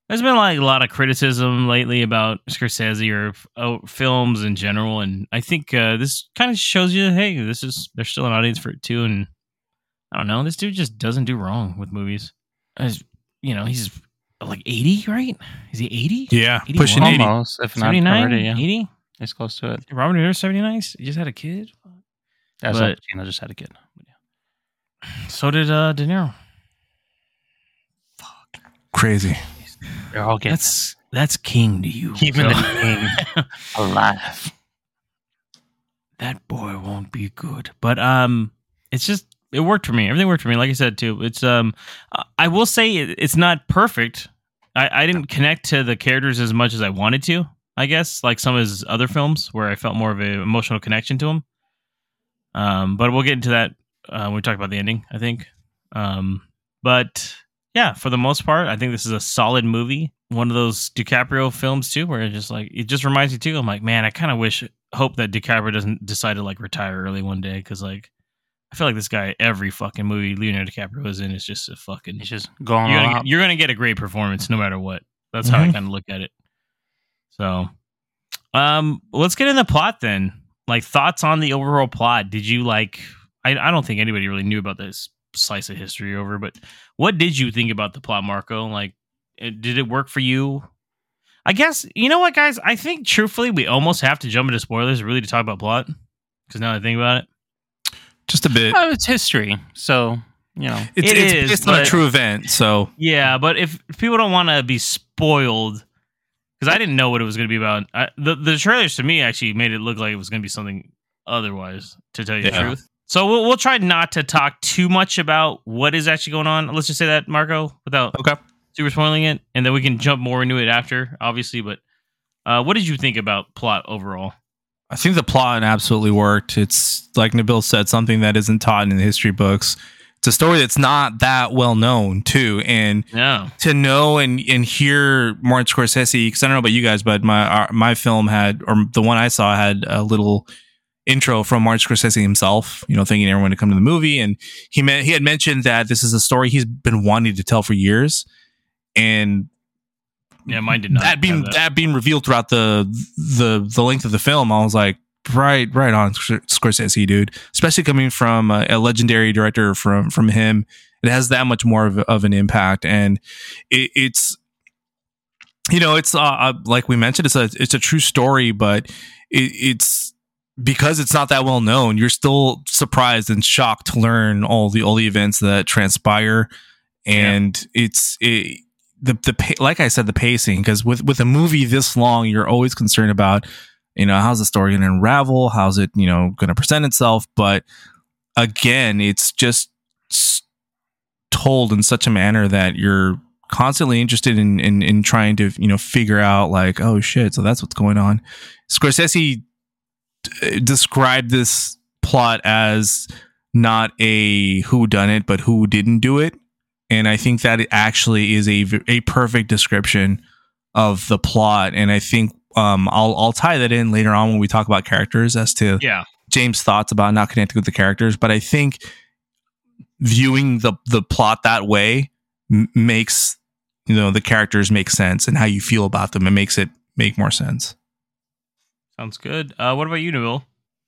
there's been like a lot of criticism lately about Scorsese or oh, films in general, and I think uh, this kind of shows you, hey, this is there's still an audience for it too. And I don't know, this dude just doesn't do wrong with movies. As, you know, he's like 80, right? Is he 80? Yeah, 81? pushing 80. Almost, if not 79, already, yeah. 80? It's close to it. Robert De Niro 79? He just had a kid. That's But- Al Pacino just had a kid. So did uh, De Niro. Fuck. Crazy. They're all getting That's that's king to you. even So- the king alive. that boy won't be good. But um, it's just it worked for me. Everything worked for me. Like I said too, it's um, I- I will say it's not perfect. I I didn't connect to the characters as much as I wanted to. I guess like some of his other films where I felt more of an emotional connection to him. Um, but we'll get into that uh, when we talk about the ending. I think. Um, but yeah, for the most part, I think this is a solid movie. One of those DiCaprio films too, where it just like it just reminds me too. I'm like, man, I kind of wish, hope that DiCaprio doesn't decide to like retire early one day because like I feel like this guy every fucking movie Leonardo DiCaprio is in is just a fucking. It's just going You're gonna, get, you're gonna get a great performance no matter what. That's how I Mhm. kind of look at it. So, um, let's get in the plot then. Like thoughts on the overall plot. Did you like? I I don't think anybody really knew about this slice of history over, but what did you think about the plot, Marco? Like, uh, did it work for you? I guess you know what, guys. I think truthfully, we almost have to jump into spoilers really to talk about plot. Because now that I think about it, Just a bit. Oh, it's history, so you know. It's, It it's is, based on a true event, so Yeah, but if if people don't want to be spoiled, because I didn't know what it was going to be about. I, the the trailers to me actually made it look like it was going to be something otherwise. To tell you the truth, so we'll we'll try not to talk too much about what is actually going on. Let's just say that Marco, without okay. super spoiling it, and then we can jump more into it after, obviously. But uh, what did you think about plot overall? I think the plot absolutely worked. It's like Nabil said, something that isn't taught in the history books. It's a story that's not that well known too, and No, to know and and hear Martin Scorsese. Because I don't know about you guys, but my our, my film had, or the one I saw had a little intro from Martin Scorsese himself. You know, thanking everyone to come to the movie, and he meant he had mentioned that this is a story he's been wanting to tell for years, and yeah, mine did not. that being have that. being revealed throughout the the the length of the film, I was like, right, right on Scor- Scorsese, dude. Especially coming from a, a legendary director from from him, it has that much more of, of an impact, and it, it's you know, it's uh, uh, like we mentioned, it's a it's a true story, but it, it's because it's not that well known. You're still surprised and shocked to learn all the all the events that transpire, and it's it, the the like I said, the pacing because with with a movie this long, you're always concerned about you know how's the story going to unravel, how's it you know going to present itself, but again, it's just told in such a manner that you're constantly interested in, in in trying to you know figure out like oh shit so that's what's going on. Scorsese d- described this plot as not a who done it but who didn't do it and i think that it actually is a a perfect description of the plot and i think um i'll i'll tie that in later on when we talk about characters as to Yeah, James' thoughts about not connecting with the characters, but I think viewing the the plot that way m- makes you know the characters make sense and how you feel about them. It makes it make more sense. Sounds good. Uh, what about you, Nabil?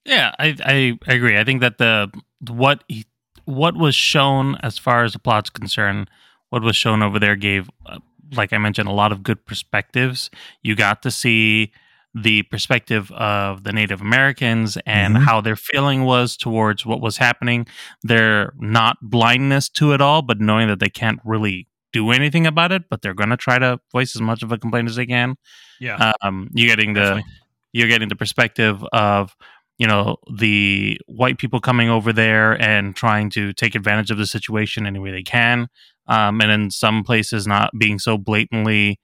Yeah, I, I I agree. I think that the what he, what was shown as far as the plot's concerned, what was shown over there gave, uh, like I mentioned, a lot of good perspectives. You got to see the perspective of the Native Americans and Mhm. how their feeling was towards what was happening. Their not blindness to it all, but knowing that they can't really do anything about it, but they're going to try to voice as much of a complaint as they can Yeah, um, you're getting the Definitely. You're getting the perspective of you know the white people coming over there and trying to take advantage of the situation any way they can. Um, and in some places not being so blatantly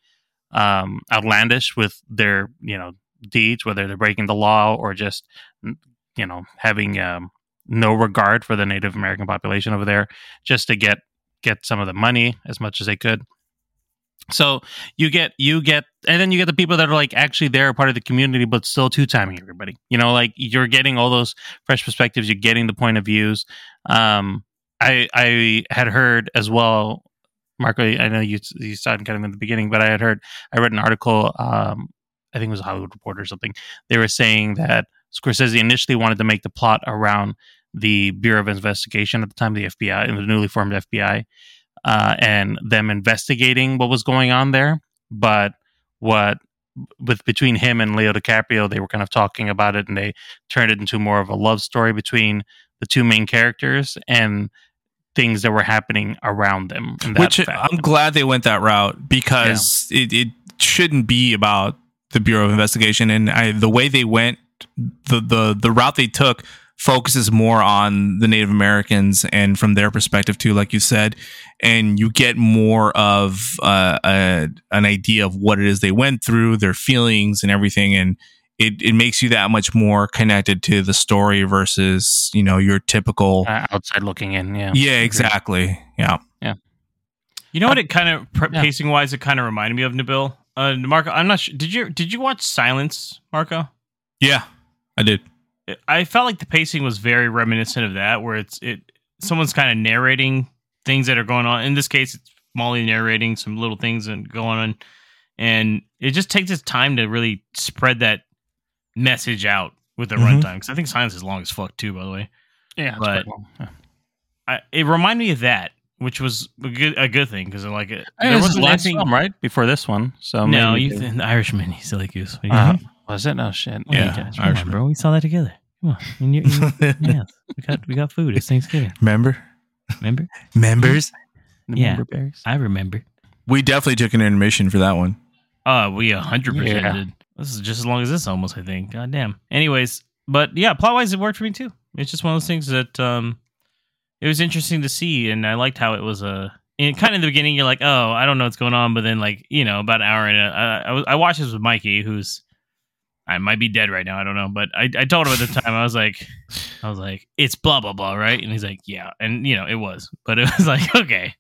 um, outlandish with their you know deeds whether they're breaking the law or just you know having um, no regard for the native american population over there just to get get some of the money as much as they could so you get you get and then you get the people that are like actually they're a part of the community but still two-timing everybody you know like you're getting all those fresh perspectives you're getting the point of views um I I had heard as well, Marco. I know you you saw kind of in the beginning, but I had heard I read an article. Um, I think it was a Hollywood Reporter or something. They were saying that Scorsese initially wanted to make the plot around the Bureau of Investigation at the time, the FBI, and the newly formed FBI, uh, and them investigating what was going on there. But what with between him and Leo DiCaprio, they were kind of talking about it, and they turned it into more of a love story between the two main characters and things that were happening around them. Which fact. I'm glad they went that route because yeah. it, it shouldn't be about the Bureau of Investigation, and I, the way they went, the the the route they took focuses more on the Native Americans and from their perspective too, like you said, and you get more of uh, a, an idea of what it is they went through, their feelings, and everything, and it, it makes you that much more connected to the story versus you know your typical uh, outside looking in. Yeah, yeah, exactly. Yeah, yeah. You know what? It kind of pr- yeah. pacing wise, it kind of reminded me of Nabil. Uh, Marco, I'm not sure. Did you did you watch Silence, Marco? Yeah, I did. I felt like the pacing was very reminiscent of that, where it's it someone's kind of narrating things that are going on. In this case, it's Molly narrating some little things and going on, and it just takes its time to really spread that message out with the mm-hmm. runtime. Because I think Silence is long as fuck too, by the way. Yeah, but yeah. I, it reminded me of that, which was a good a good thing because like it, there was the last film right before this one. So no, you the Irishman, you silly goose. Uh-huh. Was it? No shit. Yeah, yeah on, bro. We saw that together. Come on, in your, in yeah, we got we got food. It's Thanksgiving. Remember? Remember? Members? The yeah, member bears. I remember. We definitely took an intermission for that one. Uh, we hundred percent did. This is just as long as this almost, I think. God damn. Anyways, but yeah, plot wise, it worked for me too. It's just one of those things that um, it was interesting to see, and I liked how it was a. Uh, in kind of in the beginning, you're like, oh, I don't know what's going on, but then like you know, about an hour and a, I, I, was, I watched this with Mikey, who's I might be dead right now. I don't know, but I, I told him at the time I was like, I was like, it's blah blah blah, right? And he's like, yeah, and you know it was, but it was like, okay,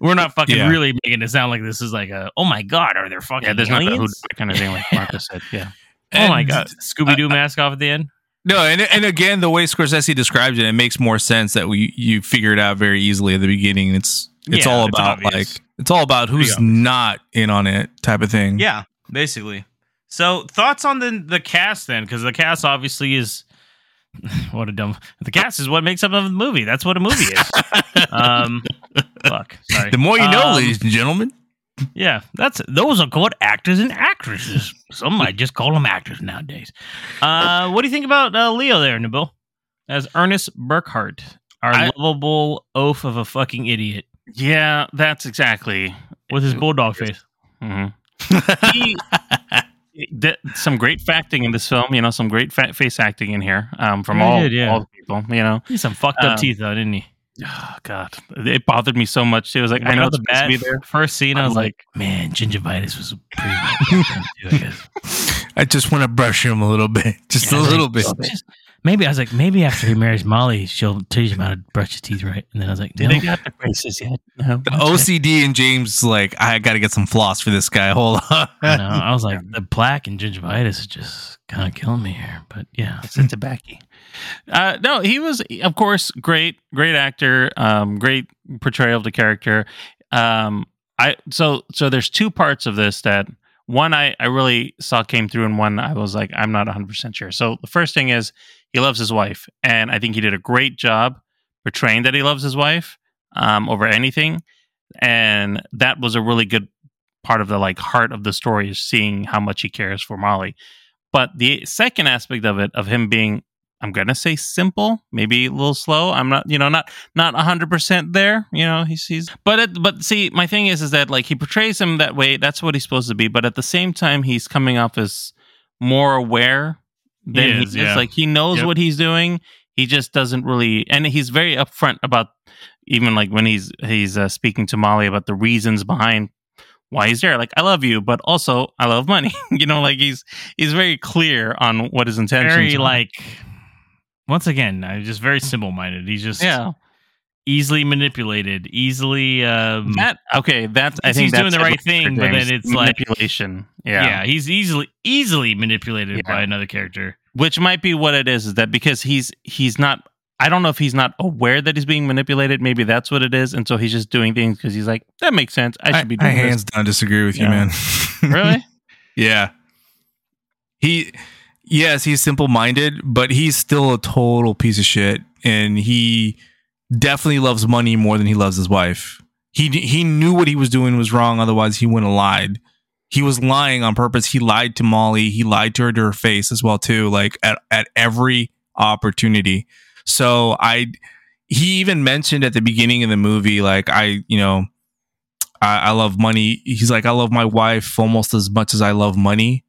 we're not fucking yeah. really making it sound like this is like a, oh my god, are there fucking yeah, there's aliens? not that kind of thing like Marcus said, yeah. oh my god, Scooby Doo mask off at the end. No, and and again, the way Scorsese describes it, it makes more sense that we you figure it out very easily at the beginning. It's it's yeah, all about it's like it's all about who's not in on it type of thing. Yeah, basically. So thoughts on the the cast then, because the cast obviously is what a dumb. The cast is what makes up of the movie. That's what a movie is. um, fuck. Sorry. The more you know, um, ladies and gentlemen. Yeah, that's those are called actors and actresses. Some might just call them actors nowadays. Uh, what do you think about uh, Leo there, Nabil? As Ernest Burkhart, our I, lovable oaf of a fucking idiot. Yeah, that's exactly with his bulldog face. Mm-hmm. he, some great acting in this film. You know, some great fat face acting in here um, from all, did, yeah. all the people. You know, he's some fucked up um, teeth though, didn't he? Oh God, it bothered me so much. It was like, I know the bad be there. first scene. I was like, man, gingivitis was pretty. I, I just want to brush him a little bit, just yeah, a little bit. Just, maybe I was like, maybe after he marries Molly, she'll teach him how to brush his teeth right. And then I was like, no. they got the braces yet? No. The OCD and James like, I got to get some floss for this guy. Hold on. I, know, I was like, the plaque and gingivitis is just kind of killing me here. But yeah, it's a tobacco. Uh, no, he was, of course, great, great actor, um, great portrayal of the character. Um, I so so there's two parts of this that one I, I really saw came through and one I was like I'm not 100% sure. So the first thing is he loves his wife, and I think he did a great job portraying that he loves his wife um, over anything, and that was a really good part of the like heart of the story is seeing how much he cares for Molly. But the second aspect of it, of him being, I'm gonna say simple, maybe a little slow. I'm not, you know, not not hundred percent there. You know, he's he's. But it, but see, my thing is, is that like he portrays him that way. That's what he's supposed to be. But at the same time, he's coming off as more aware than he is. He. Yeah. Like he knows yep. what he's doing. He just doesn't really, and he's very upfront about even like when he's he's uh, speaking to Molly about the reasons behind why he's there. Like I love you, but also I love money. you know, like he's he's very clear on what his intentions. Very are. like once again, I'm just very simple minded. He's just yeah easily manipulated, easily. Um, that okay? That's I think he's doing the right thing, but then it's manipulation. Like, yeah, yeah, he's easily easily manipulated yeah. by another character, which might be what it is. Is that because he's he's not I don't know if he's not aware that he's being manipulated. Maybe that's what it is, and so he's just doing things because he's like, that makes sense. I should be I doing this. hands down disagree with you, man. Really? Yeah. He yes, he's simple minded, but he's still a total piece of shit. And he definitely loves money more than he loves his wife. He he knew what he was doing was wrong, otherwise he wouldn't have lied. He was lying on purpose. He lied to Molly. He lied to her to her face as well, too, like at, at every opportunity. So I he even mentioned at the beginning of the movie, like I, you know, I, I love money. He's like, I love my wife almost as much as I love money,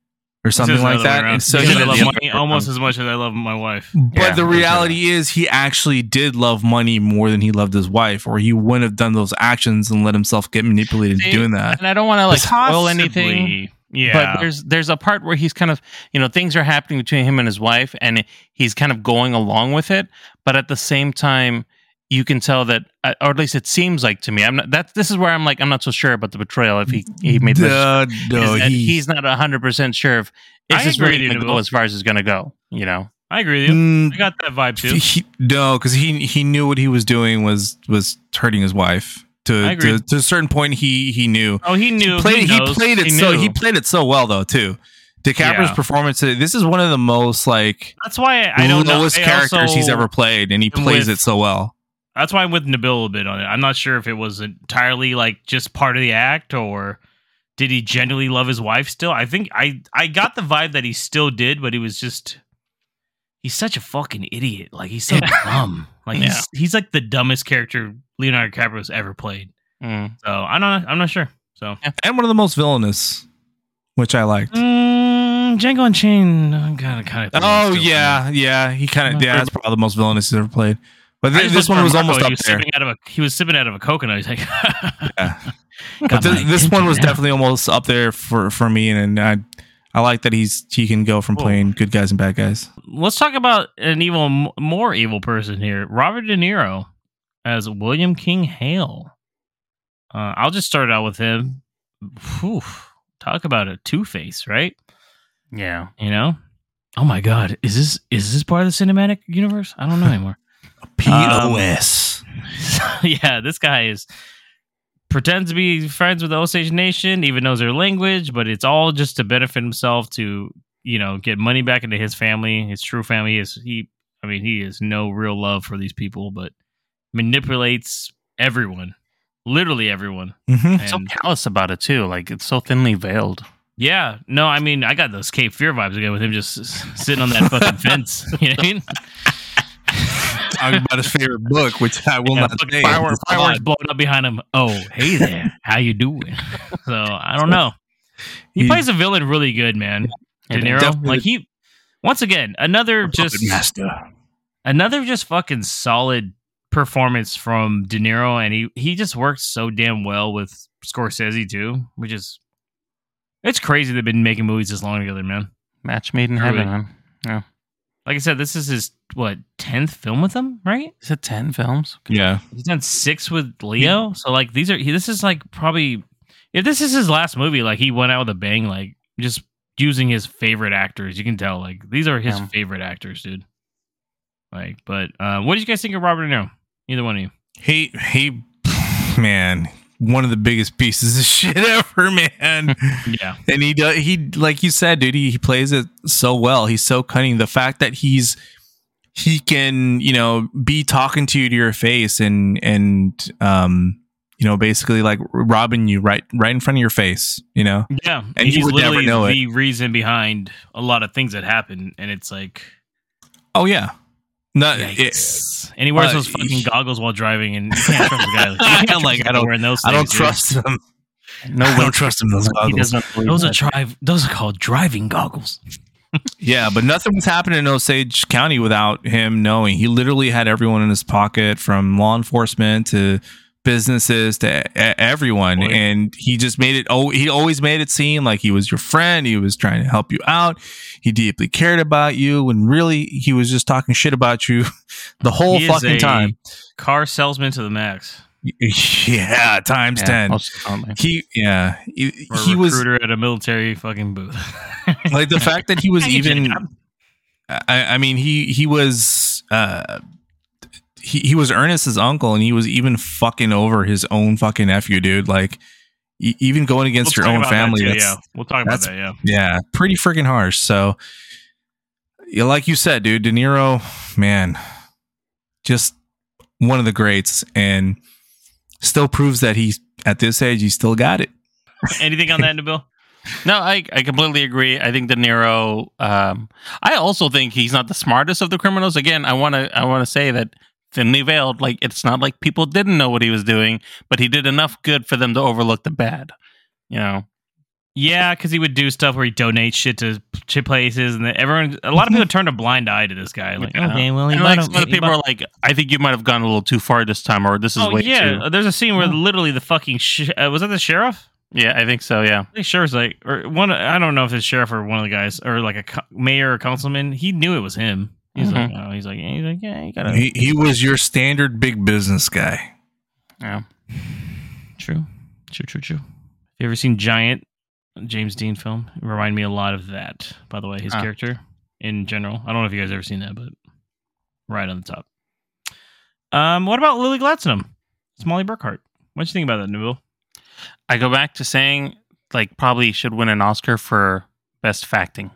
or something like the other way that. And so He he I love money almost as much as I love my wife. But Yeah, the for reality is, he actually did love money more than he loved his wife, or he wouldn't have done those actions and let himself get manipulated See, doing that. And I don't want to like spoil Possibly. anything. Yeah. But there's there's a part where he's kind of you know things are happening between him and his wife, and he's kind of going along with it. But at the same time, you can tell that, uh, or at least it seems like to me. I'm not. That's this is where I'm like I'm not so sure about the betrayal. If he he made this, Duh, no, is he- he's not hundred percent sure if I is this agree really with you, going to go as far as it's going to go. You know. I agree with you. Mm, I got that vibe too. he, no, because he he knew what he was doing was was hurting his wife. To, to to a certain point, he he knew. Oh, he knew. He played, he, knows. played it He so he played it so well though too. DiCaprio's Yeah. performance. This is one of the most like That's why I don't know. lowest I characters he's ever played, and he plays with- it so well. That's why I'm with Nabil a little bit on it. I'm not sure if it was entirely like just part of the act or did he genuinely love his wife still. I think I I got the vibe that he still did, but he was just he's such a fucking idiot. Like he's so dumb. Like Yeah. he's he's like the dumbest character Leonardo DiCaprio's ever played. Mm. So I don't I'm not sure. So and one of the most villainous, which I liked. mm, Django Unchained, I gotta kind of. Oh yeah, yeah. He kind of yeah. That's probably the most villainous he's ever played. But I this, just this looked one was Marco, almost up was there. Out of a, he was sipping out of a coconut. He's like, Yeah. But my this, this one was now. definitely almost up there for for me, and, and I I like that he's he can go from Cool. playing good guys and bad guys. Let's talk about an evil, more evil person here. Robert De Niro as William King Hale. Uh, I'll just start out with him. Whew. Talk about a Two Face, right? Yeah. You know. Oh my God, is this is this part of the cinematic universe? I don't know anymore. POS. yeah, this guy is pretends to be friends with the Osage Nation, even knows their language, but it's all just to benefit himself to, you know, get money back into his family, his true family. He is he I mean, he has no real love for these people, but manipulates everyone. Literally everyone. Mhm. So callous about it too. Like it's so thinly veiled. yeah, no, I mean, I got those Cape Fear vibes again with him just sitting on that fucking fence. You know what I mean? Talking about his favorite book, which I will Yeah, not fucking say. fireworks, It's fireworks blowing up behind him. Oh, hey there, how you doing? So I don't know. He, He- plays a villain really good, man. De Niro, like he, once again, another just master. another just fucking solid performance from De Niro, and he he just works so damn well with Scorsese too, which is it's crazy they've been making movies this long together, man. Match made in Truly. heaven. Man. Like I said, this is his what tenth film with him, right? Is it ten films? Yeah. He's done six with Leo, so like these are he, this is like probably if this is his last movie, like he went out with a bang, like just using his favorite actors. You can tell like these are his Yeah. favorite actors, dude. Like, but uh, what did you guys think of Robert De Niro? Either one of you. He he man, one of the biggest pieces of shit ever, man. Yeah, and he does he like you said, dude, he, he plays it so well. He's so cunning. The fact that he's he can, you know, be talking to you to your face and and um you know, basically like robbing you right right in front of your face, you know. yeah, And you he's would never literally know it. the reason behind a lot of things that happen, and it's like, Oh yeah. Not yikes. and he wears uh, those fucking goggles while driving, and you can't trust the guy. Like, you trust Like, I don't- wearing those. I don't things, dude. trust him. No I don't trust him those goggles. doesn't Those are drive. Those are called driving goggles. Yeah, but nothing was happening in Osage County without him knowing. He literally had everyone in his pocket, from law enforcement to businesses to everyone, Boy. and he just made it. Oh, he always made it seem like he was your friend. He was trying to help you out. He deeply cared about you, when really he was just talking shit about you the whole He fucking time. Car salesman to the max. Yeah, times Yeah, ten. He yeah, he, he was recruiter at a military fucking booth. like the fact that he was even I, I mean he he was uh he, he was Ernest's uncle, and he was even fucking over his own fucking nephew, dude. Like e- even going against We'll your own about that family. too, yeah, we'll talk about that. Yeah. yeah, pretty freaking harsh. So, yeah, like you said, dude, De Niro, man, just one of the greats, and still proves that he's at this age, he still got it. Anything on that, Nabil? No, I, I completely agree. I think De Niro. Um, I also think he's not the smartest of the criminals. Again, I want to I want to say that thinly veiled. Like it's not like people didn't know what he was doing, but he did enough good for them to overlook the bad. You know, Yeah, because he would do stuff where he donates shit to to places, and everyone, a lot of people turned a blind eye to this guy. Like, Yeah. okay, well, he and like some other people are like, I think you might have gone a little too far this time, or this is oh way yeah, too. there's a scene where literally the fucking sh- uh, was that the sheriff? Yeah, I think so. Yeah, I think sheriff's like, or one. I don't know if it's sheriff or one of the guys, or like a co- mayor or councilman. He knew it was him. He's like, oh, he's like, he's like, yeah, you gotta. He, he was your standard big business guy. yeah. True, true, true, true. Have you ever seen Giant, James Dean film? It remind me a lot of that. By the way, his Ah. character in general. I don't know if you guys ever seen that, but right on the top. Um, what about Lily Gladstone? It's Molly Burkhart. What do you think about that, Nabil? I go back to saying like probably should win an Oscar for best facting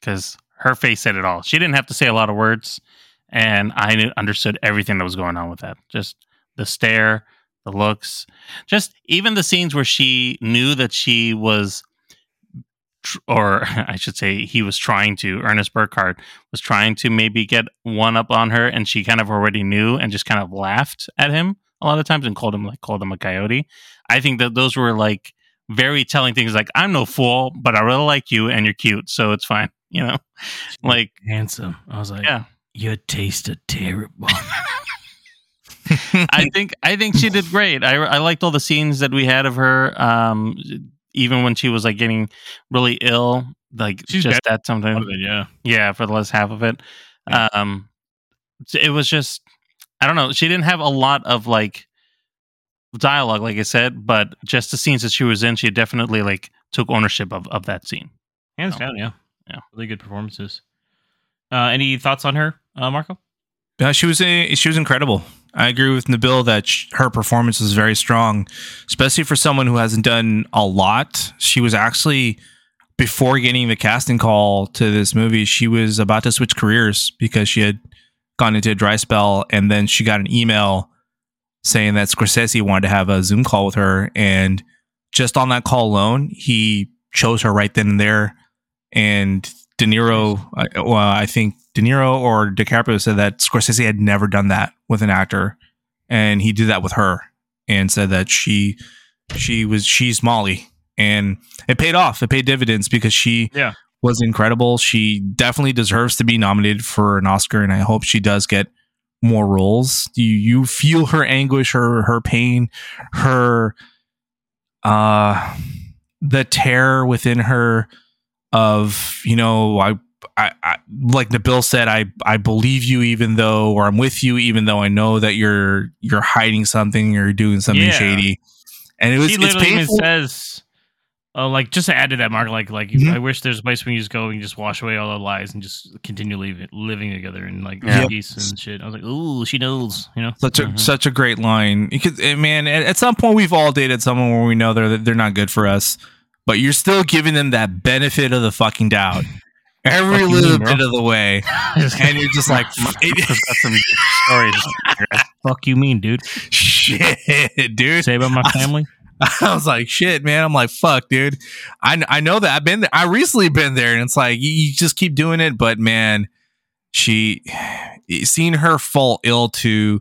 because her face said it all. She didn't have to say a lot of words, and I understood everything that was going on with that. Just the stare, the looks, just even the scenes where she knew that she was, or I should say, he was trying to. Ernest Burkhart was trying to maybe get one up on her, and she kind of already knew and just kind of laughed at him a lot of times and called him like called him a coyote. I think that those were like very telling things like I'm no fool, but I really like you and you're cute, so it's fine. You know, like Handsome. I was like, Yeah. your taste of terrible. I think I think she did great. I I liked all the scenes that we had of her. Um, even when she was like getting really ill, like She's just that of it, yeah. Yeah, for the last half of it. Um, it was just I don't know. She didn't have a lot of like dialogue, like I said, but just the scenes that she was in, she definitely like took ownership of of that scene. Hands Oh. down, yeah. Yeah. Really good performances. Uh, any thoughts on her, uh, Marco? Yeah, she was a, she was incredible. I agree with Nabil that sh- her performance was very strong, especially for someone who hasn't done a lot. She was actually before getting the casting call to this movie, she was about to switch careers because she had gone into a dry spell, and then she got an email saying that Scorsese wanted to have a Zoom call with her, and just on that call alone, he chose her right then and there. And De Niro, I- well, I think De Niro or DiCaprio said that Scorsese had never done that with an actor, and he did that with her, and said that she she was she's Molly, and it paid off. It paid dividends because she Yeah. was incredible. She definitely deserves to be nominated for an Oscar, and I hope she does get more roles. You you feel her anguish, her her pain, her uh the terror within her of you know I, I I like Nabil said I I believe you even though or I'm with you even though I know that you're you're hiding something you're doing something Yeah. shady and it was literally even says, "Oh, like just to add to that, Mark. Like, like Mhm. I wish there's a place where you just go and just wash away all the lies and just continue living, living together and like Yeah. peace and shit." I was like, "Ooh, she knows," you know. such a Mhm. such a great line because man at, at some point we've all dated someone where we know they're they're not good for us but you're still giving them that benefit of the fucking doubt every Fuck you little mean, bit of the way and you're just like Just got some stories. Fuck you, mean dude? shit dude Say about my family. I was like, shit, man. I'm like, fuck, dude. I, I know that I've been there. I recently been there, and it's like you, you just keep doing it. But man, she seeing her fall ill to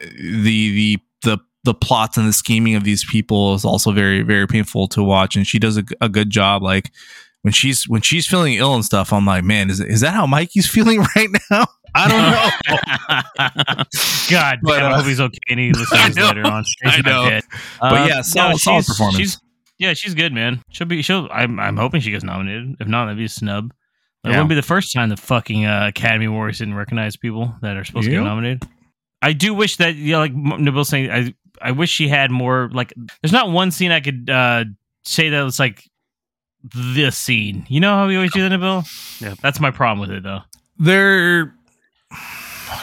the the the the plots and the scheming of these people is also very very painful to watch. And she does a, a good job. Like when she's when she's feeling ill and stuff, I'm like, man, is is that how Mikey's feeling right now? I don't know. God, But, damn, I uh, hope he's okay and he I listens know. later on. I know. dead. But Uh, yeah, solid- solid she's- performance. she's- yeah, she's good, man. She'll be. She'll. I'm. I'm hoping she gets nominated. If not, that'd be a snub. But It Yeah. wouldn't be the first time the fucking uh, Academy Awards didn't recognize people that are supposed to get nominated. I do wish that, yeah, like M- Nabil saying, I I wish she had more. Like, there's not one scene I could uh, say that was like this scene. You know how we always do that, Nabil? Yeah. that's my problem with it, though. there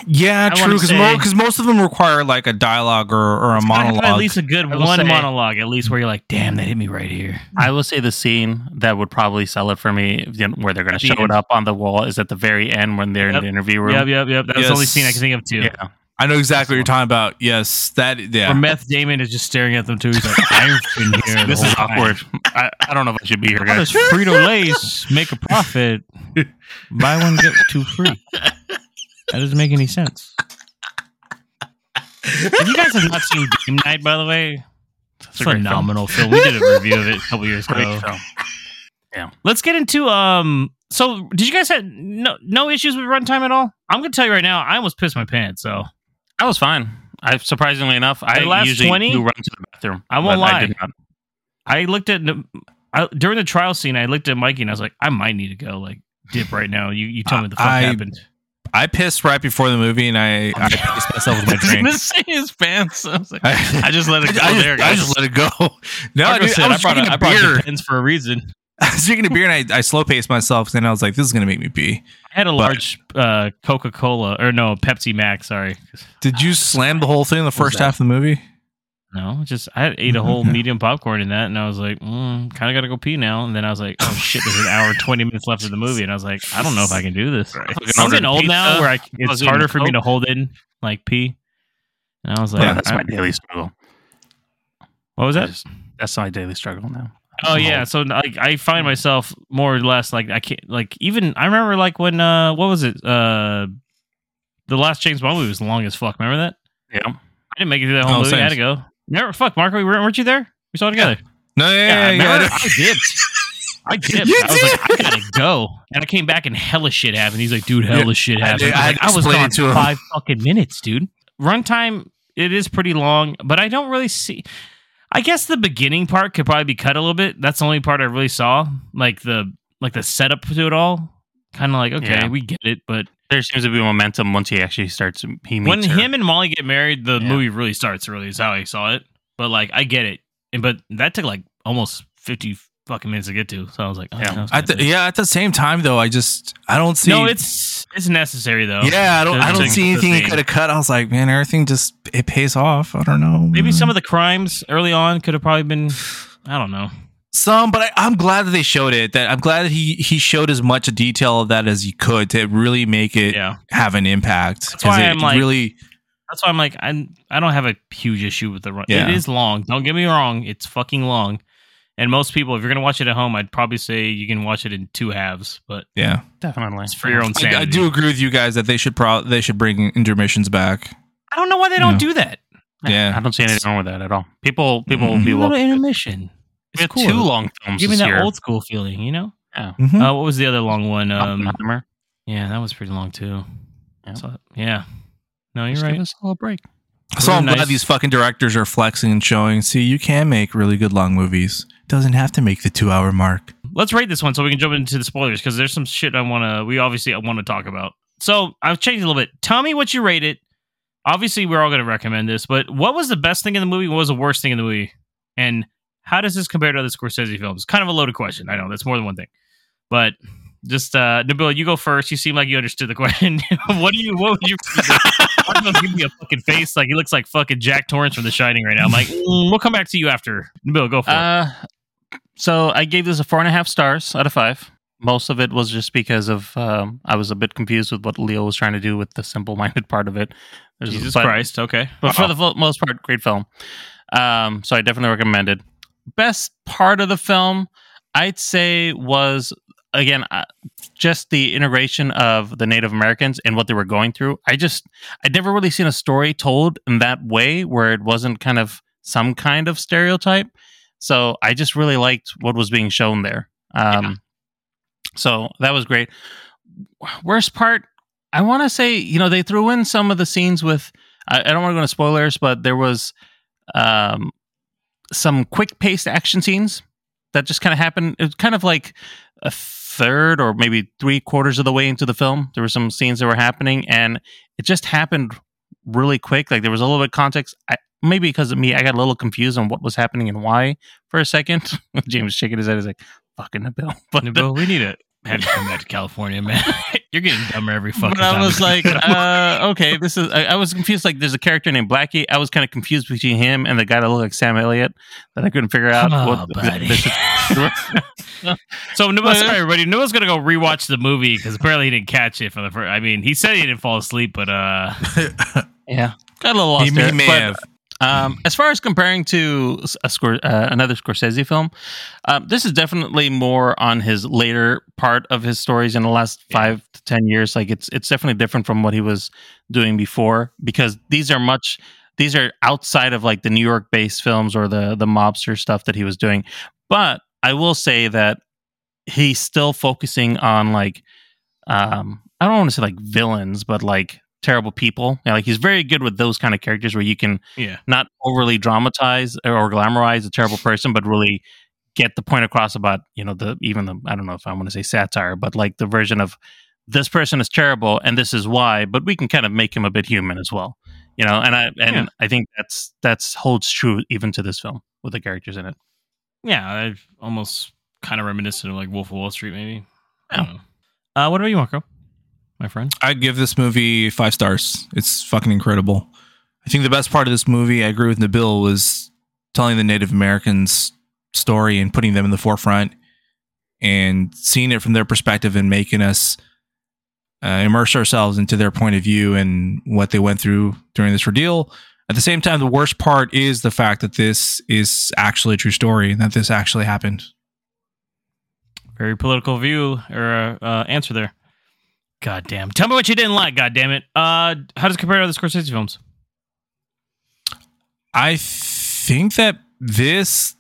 Yeah, I true. Because say- because most of them require like a dialogue or, or a It's gotta have monologue. At least a good one say- monologue, at least where you're like, damn, that hit me right here. I will say the scene that would probably sell it for me, you know, where they're going to the show end. it up on the wall, is at the very end when they're Yep. in the interview room. Yep, yep, yep. That's Yes. the only scene I can think of too. Yeah. I know exactly what you're talking about. Yes, that yeah. Where Meth Damon is just staring at them too. He's like, I've been here. This is awkward. I, I don't know if I should be here, guys. does Frito Lay's make a profit? Buy one get two free. That doesn't make any sense. If you guys have not seen Game Night, by the way, it's a great film. phenomenal film. We did a review of it a couple years ago. film. Let's get into um. So, did you guys have no no issues with runtime at all? I'm gonna tell you right now, I almost pissed my pants. So I was fine. I surprisingly enough, I The last usually 20? do run to the bathroom. I won't but lie. did not. I looked at I, during the trial scene. I looked at Mikey and I was like, I might need to go like dip right now. You you tell me what the fuck I- happened. I pissed right before the movie, and I I pissed myself with my I was drink. gonna his pants. I was like, I, I just let it go I just, there, I guys. just let it go. No, Marco dude, said, I I, was brought, drinking a, I a brought beer. Depends for a reason. I was drinking a beer, and I, I slow paced myself. And I was like, "This is gonna make me pee." I had a large uh, Coca Cola or no Pepsi Max. Sorry, Did you slam the whole thing in the first half of the movie? no, just I ate a whole Okay. medium popcorn in that, and I was like, mm, kind of got to go pee now. And then I was like, oh shit, there's an hour and twenty minutes left of the movie, and I was like, I don't know if I can do this. Fucking I'm getting old now, where I, I it's was eating harder for me to hold in like pee. And I was like, yeah, that's I- my daily struggle. what was that? just- that's my daily struggle now. Oh yeah, so like I find myself more or less like I can't like even I remember like when uh what was it uh the last James Bond movie was long as fuck. Remember that? Yeah. I didn't make it through that whole Oh, movie. I had to go. Never fuck, Marco. we Weren't weren't you there? We saw it together. No, yeah, yeah, yeah. remember? yeah. I did. I did. You I was like, I gotta go, and I came back and hella shit happened. He's like, dude, hella shit happened. did- I I, was, to like, I was gone it to him. five fucking minutes, dude. Runtime it is pretty long, but I don't really see. I guess the beginning part could probably be cut a little bit. That's the only part I really saw, like the like the setup to it all. Kind of like, okay, Yeah. we get it, but There seems to be momentum once he actually starts. He meets when her. him and Molly get married, the Yeah. movie really starts. Really, is how I saw it. But like, I get it, and but that took like almost fifty fucking minutes to get to. So I was like, oh, Yeah. At the, yeah, at the same time though, I just I don't see. no, it's it's necessary though. yeah, I don't I don't see anything he could have cut. I was like, man, everything just it pays off. I don't know. Maybe some of the crimes early on could have probably been. I don't know. some, but I, I'm glad that they showed it. That I'm glad that he he showed as much detail of that as he could to really make it Yeah, have an impact. That's why I'm like- really that's why I'm like I I don't have a huge issue with the run. Yeah. It is long. Don't get me wrong. It's fucking long. And most people, if you're gonna watch it at home, I'd probably say you can watch it in two halves. But yeah. definitely it's for your own sanity. I, I do agree with you guys that they should pro they should bring intermissions back. I don't know why they don't Yeah. do that. Yeah. I don't see anything wrong with that at all. People, people will Mhm. be A little well. intermission. We had cool. two long films Give me that year. old school feeling, you know. Mhm. Uh, what was the other long one? Um, Oppenheimer. yeah, that was pretty long too. Yeah. So, yeah. No, you're Just right. give us all a break. So I'm Really glad these fucking directors are flexing and showing. See, you can make really good long movies. Doesn't have to make the two hour mark. Let's rate this one so we can jump into the spoilers because there's some shit I want to. We obviously want to talk about. So I've changed a little bit. Tell me what you rate it. Obviously, we're all going to recommend this, but what was the best thing in the movie? What was the worst thing in the movie? And how does this compare to other Scorsese films? Kind of a loaded question. I know that's more than one thing, but just uh, Nabil, you go first. You seem like you understood the question. what do you? What would you? Marco's giving me a fucking face like he looks like fucking Jack Torrance from The Shining right now. I'm like, mm, we'll come back to you after. Nabil, go for it. So I gave this a four and a half stars out of five. Most of it was just because of um, I was a bit confused with what Leo was trying to do with the simple-minded part of it. There's- Jesus but- Christ. Okay. but for the most part, great film. Um, so I definitely recommend it. Best part of the film, I'd say, was again uh, just the integration of the Native Americans and what they were going through. I just I'd never really seen a story told in that way where it wasn't kind of some kind of stereotype. So I just really liked what was being shown there. Um, So that was great. Worst part, I want to say, you know, they threw in some of the scenes with. I, I don't want to go into spoilers, but there was um, some quick paced action scenes that just kind of happened. It was kind of like a third or maybe three quarters of the way into the film. There were some scenes that were happening, and it just happened really quick. Like there was a little bit of context. I, maybe because of me, I got a little confused on what was happening and why for a second. James shaking his head is like, "Fucking Nabil." But Nabil, we need it. have you come back to California, man. You're getting dumber every fucking But time. I was like, uh, okay, this is. I, I was confused. Like, there's a character named Blackie. I was kind of confused between him and the guy that looked like Sam Elliott that I couldn't figure out. Oh, what the- buddy. the- so Noah, sorry, everybody. Noah's gonna go rewatch the movie because apparently he didn't catch it for the first. I mean, he said he didn't fall asleep, but uh, yeah, got a little lost He, there. he may but, have. Um, as far as comparing to a Scor- uh, another Scorsese film, um, this is definitely more on his later part of his stories in the last five to ten years. Like it's it's definitely different from what he was doing before because these are much these are outside of like the New York based films or the the mobster stuff that he was doing. But I will say that he's still focusing on like um I don't want to say like villains, but like terrible people. Yeah, like he's very good with those kind of characters where you can yeah, not overly dramatize or glamorize a terrible person, but really get the point across about you know the even the I don't know if I want to say satire, but like the version of this person is terrible and this is why, but we can kind of make him a bit human as well, you know. And I and Yeah. I think that's that's holds true even to this film with the characters in it. yeah. I've almost kind of reminiscent of like Wolf of Wall Street, maybe. I don't know. Uh, what about you, Marco? My friend. I'd give this movie five stars. It's fucking incredible. I think the best part of this movie, I agree with Nabil, was telling the Native Americans story and putting them in the forefront and seeing it from their perspective and making us uh, immerse ourselves into their point of view and what they went through during this ordeal. At the same time, the worst part is the fact that this is actually a true story, and that this actually happened. Very political view or uh, uh, answer there. God damn. Tell me what you didn't like. God damn it. Uh, how does it compare to other Scorsese films? I think that this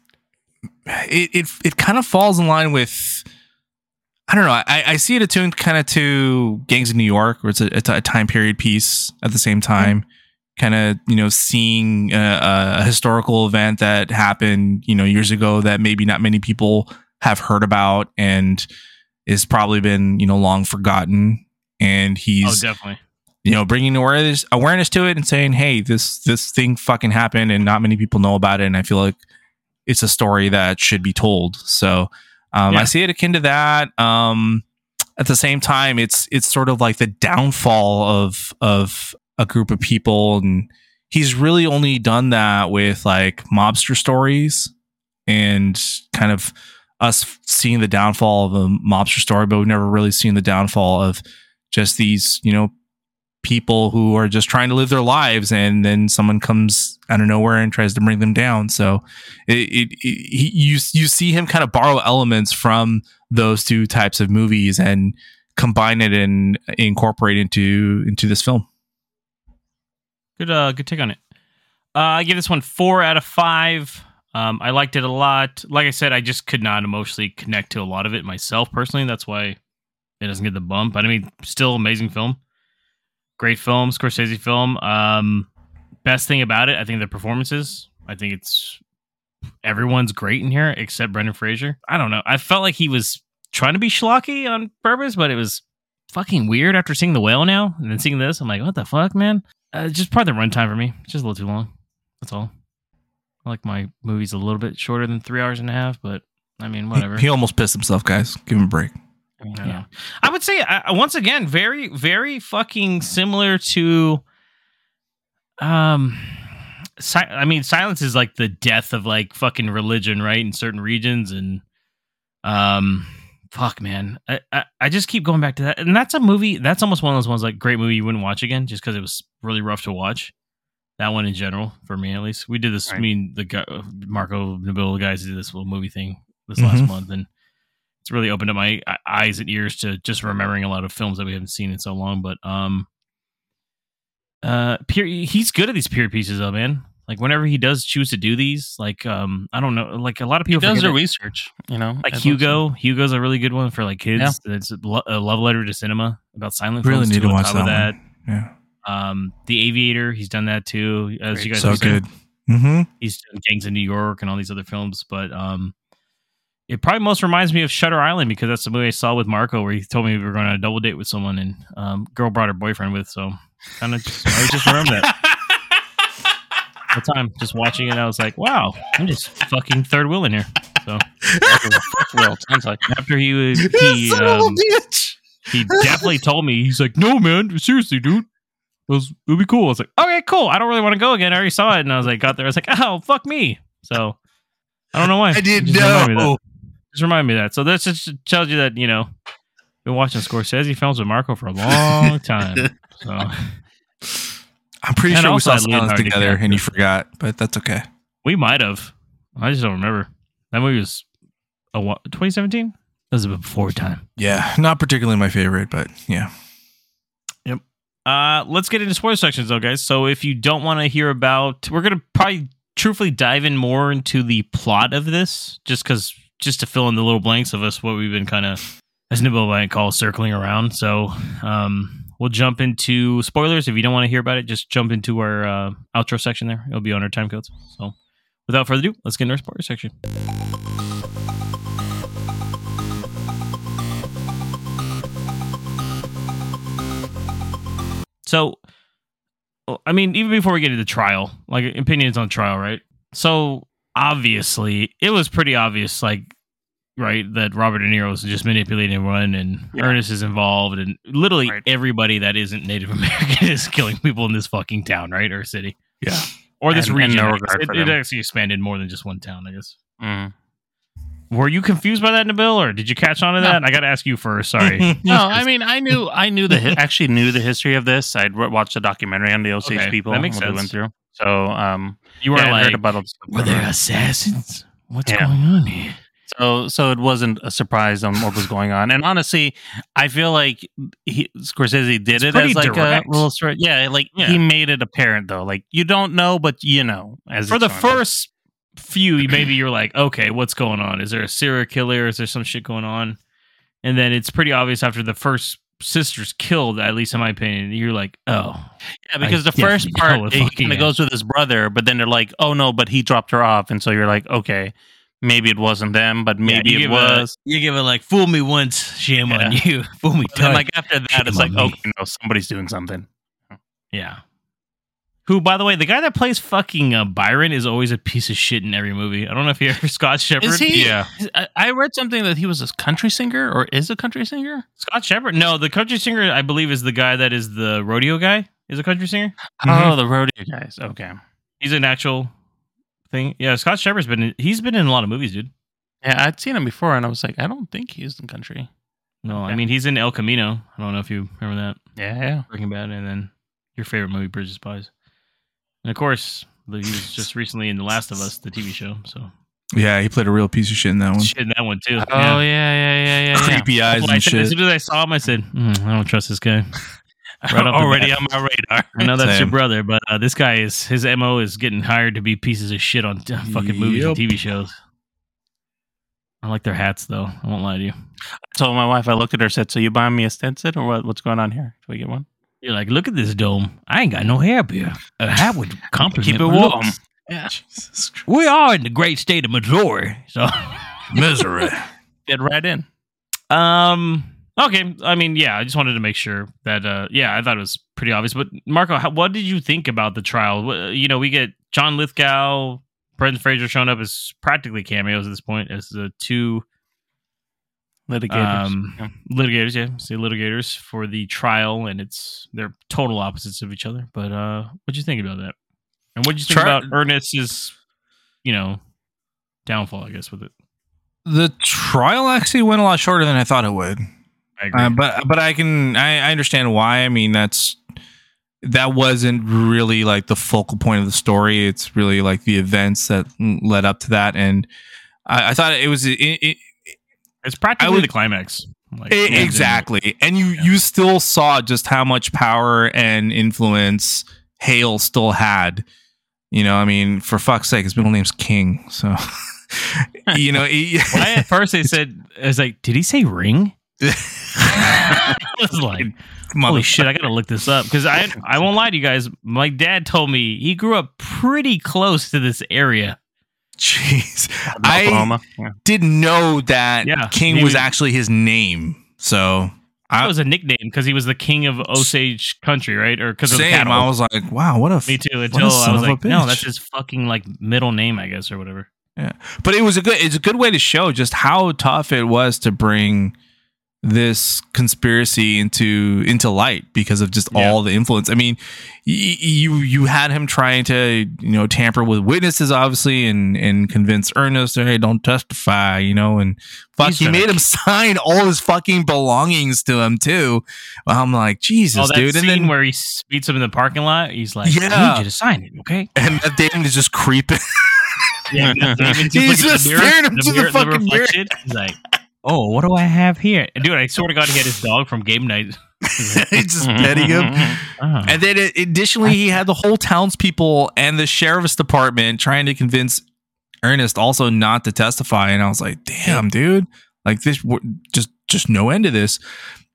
it it, it kind of falls in line with I don't know. I, I see it attuned kind of to Gangs of New York, where it's a, it's a time period piece at the same time. Kind of, you know, seeing a, a historical event that happened, you know, years ago that maybe not many people have heard about and is probably been, you know, long forgotten. And he's oh, definitely. you know bringing awareness awareness to it and saying hey this this thing fucking happened and not many people know about it and i feel like it's a story that should be told so um, Yeah. i see it akin to that um, at the same time it's it's sort of like the downfall of of a group of people and he's really only done that with like mobster stories and kind of us seeing the downfall of a mobster story but we've never really seen the downfall of just these you know people who are just trying to live their lives and then someone comes out of nowhere and tries to bring them down so it, it, it he, you you see him kind of borrow elements from those two types of movies and combine it and incorporate into into this film Good, uh, good take on it. Uh, I give this one four out of five. Um, I liked it a lot. Like I said, I just could not emotionally connect to a lot of it myself personally. That's why it doesn't get the bump. But I mean, still amazing film, great film, Scorsese film. Um, best thing about it, I think the performances. I think it's everyone's great in here except Brendan Fraser. I don't know. I felt like he was trying to be schlocky on purpose, but it was fucking weird after seeing the whale now and then seeing this. I'm like, what the fuck, man? Uh, just part of the runtime for me. It's just a little too long. That's all. I like my movies a little bit shorter than three hours and a half, but I mean, whatever. he almost pissed himself guys give him a break I, yeah. I would say uh, once again, very, very fucking similar to. Um, si- I mean, silence is like the death of like fucking religion, right? In certain regions, and um, fuck, man, I, I I just keep going back to that, and that's a movie. That's almost one of those ones like great movie you wouldn't watch again just because it was really rough to watch. That one in general, for me at least, we did this. I mean, the guy, Marco Nabil, guys did this little movie thing this last Mhm. month, and it's really opened up my eyes and ears to just remembering a lot of films that we haven't seen in so long. But um, uh, period. He's good at these period pieces, though, man. Like whenever he does choose to do these, like um, I don't know, like a lot of He people does their the that- research, you know. like It looks- Hugo. Hugo's a really good one for like kids. It's a, lo- a love letter to cinema about silent really films. need too, to on watch top that, of that. yeah Um, The Aviator, he's done that too. As Great. you guys so good mm-hmm He's done Gangs of New York and all these other films, but um, it probably most reminds me of Shutter Island because that's the movie I saw with Marco where he told me we were going on a double date with someone and um, girl brought her boyfriend with, so kind of just, I just remember that. The time just watching it, I was like, "Wow, I'm just fucking third wheel in here." So. Sounds like After he was, he, um, he definitely told me he's like, no man, seriously, dude. It was, it'll be cool. I was like, okay, cool. I don't really want to go again. I already saw it, and I was like, got there. I was like, oh, fuck me. So I don't know why. I didn't Just remind me of that. know. Just remind me of that. So that just tells you that you know, been watching Scorsese films with Marco for a long time. So I'm pretty And sure we saw had Silence together DiCaprio. and you forgot, but that's okay. we might have. I just don't remember. That movie was a 2017. That was before time. Yeah, not particularly my favorite, but yeah. Yep. Uh, let's get into spoiler sections though, guys. So if you don't want to hear about, we're gonna probably truthfully dive in more into the plot of this, just because, just to fill in the little blanks of us, what we've been kind of, as Nabil might call, circling around. So, um, we'll jump into spoilers. If you don't want to hear about it, just jump into our uh, outro section there. It'll be on our time codes. So, without further ado, let's get into our spoiler section. So, I mean, even before we get into trial, like opinions on trial, right? So obviously, it was pretty obvious, like, right, that Robert De Niro was just manipulating everyone, and Yeah. Ernest is involved, and literally Right. everybody that isn't Native American is killing people in this fucking town, right, or city, Yeah. or this And- and region. no regard it, for it them. actually expanded more than just one town, I guess. Mm. Were you confused by that, Nabil, or did you catch on to No. that? I got to ask you first. Sorry. No, I mean, I knew, I knew the, hi- actually knew the history of this. I'd w- watched a documentary on the Osage Okay, people. that makes what they sense. went through. So, um, you were yeah, like, heard about were there assassins? What's Yeah. going on here? So, so it wasn't a surprise on what was going on. And honestly, I feel like he, Scorsese did It's it as like direct. a little story. Yeah, like Yeah. he made it apparent though. Like you don't know, but you know. As for the first few, maybe you're like, okay, what's going on? Is there a serial killer? Is there some shit going on? And then it's pretty obvious after the first sister's killed, at least in my opinion. You're like, oh, yeah, because I the first part he kind of goes with his brother, but then they're like, oh no, but he dropped her off, and so you're like, okay, maybe it wasn't them, but maybe you it was. A, you give it like, fool me once, shame on you. Fool me twice. like after that, Shame it's like, me. okay, no, somebody's doing something. yeah. Who, by the way, the guy that plays fucking uh, Byron is always a piece of shit in every movie. I don't know if you ever Scott Shepherd. Is he? Yeah. I, I read something that he was a country singer or is a country singer. Scott Shepherd? No, the country singer, I believe, is the guy that is the rodeo guy. Is a country singer. Oh, the rodeo guys. Okay. He's an actual thing. Yeah, Scott Shepherd's been. In, he's been in a lot of movies, dude. Yeah, I'd seen him before, and I was like, I don't think he's in country. No, I mean he's in El Camino. I don't know if you remember that Yeah, yeah. Breaking Bad, and then your favorite movie, Bridge of Spies, and of course he was just recently in The Last of Us, the TV show. So Yeah, he played a real piece of shit in that one. shit in that one too. Oh yeah, yeah, yeah, yeah. yeah. Creepy eyes Well, I and said, as soon as I saw him, I said, "Mm, "I don't trust this guy." Right Already on my radar. I know that's your brother, but uh, this guy is his mo is getting hired to be pieces of shit on t- fucking movies and TV shows. I like their hats though. I won't lie to you. I told my wife, I looked at her, said, "So you buying me a Stetson, or what, what's going on here? Do we get one? You're like, look at this dome. I ain't got no hair beer. A hat would compliment Keep it warm." looks. Yeah, We are in the great state of Missouri, so Misery. get right in. um. Okay, I mean, yeah, I just wanted to make sure that, uh, yeah, I thought it was pretty obvious. But Marco, how, what did you think about the trial? You know, we get John Lithgow, Brendan Fraser showing up as practically cameos at this point as the two Litigators. um, Yeah. litigators, yeah, say litigators for the trial, and it's they're total opposites of each other. But uh, what'd you think about that? And what'd you think Tri- about Ernest's, you know, downfall? I guess with it. the trial actually went a lot shorter than I thought it would. I agree. Uh, but but I can I, I understand why. I mean that's that wasn't really like the focal point of the story. It's really like the events that led up to that, and I, I thought it was it, it, it's practically would- the climax. Like, yeah, exactly and you you still saw just how much power and influence hale still had you know i mean for fuck's sake his middle name's king so you know he- Why at first they said, "I was like, did he say ring?" I was like, "Holy shit, I gotta look this up." Because I, I won't lie to you guys. My dad told me he grew up pretty close to this area. Jeez i Yeah. didn't know that Yeah, king me was actually his name so That I- was a nickname because he was the king of Osage country, right? Or because of the same cattle. i was like wow what a Me too. what a Until I was like, no, that's his fucking like middle name, I guess, or whatever. Yeah, but it was a good. It's a good way to show just how tough it was to bring this conspiracy into into light because of just Yeah. all the influence. I mean, y- you you had him trying to you know tamper with witnesses, obviously, and and convince Ernest, hey, don't testify, you know, and fuck, he made him sign all his fucking belongings to him too. I'm like, Jesus, Oh, that dude, and then where he beats him in the parking lot. He's like, Yeah. "I need you to sign it, okay?" and Matt Damon is just creeping. Yeah, He's just the mirror, staring into the mirror- fucking mirror. He's like, "Oh, what do I have here?" And dude, I swear to God, he had his dog from game night. He's just petting him. Oh. And then it- additionally, he had the whole townspeople and the sheriff's department trying to convince Ernest also not to testify. And I was like, damn, dude, like this, just just no end to this.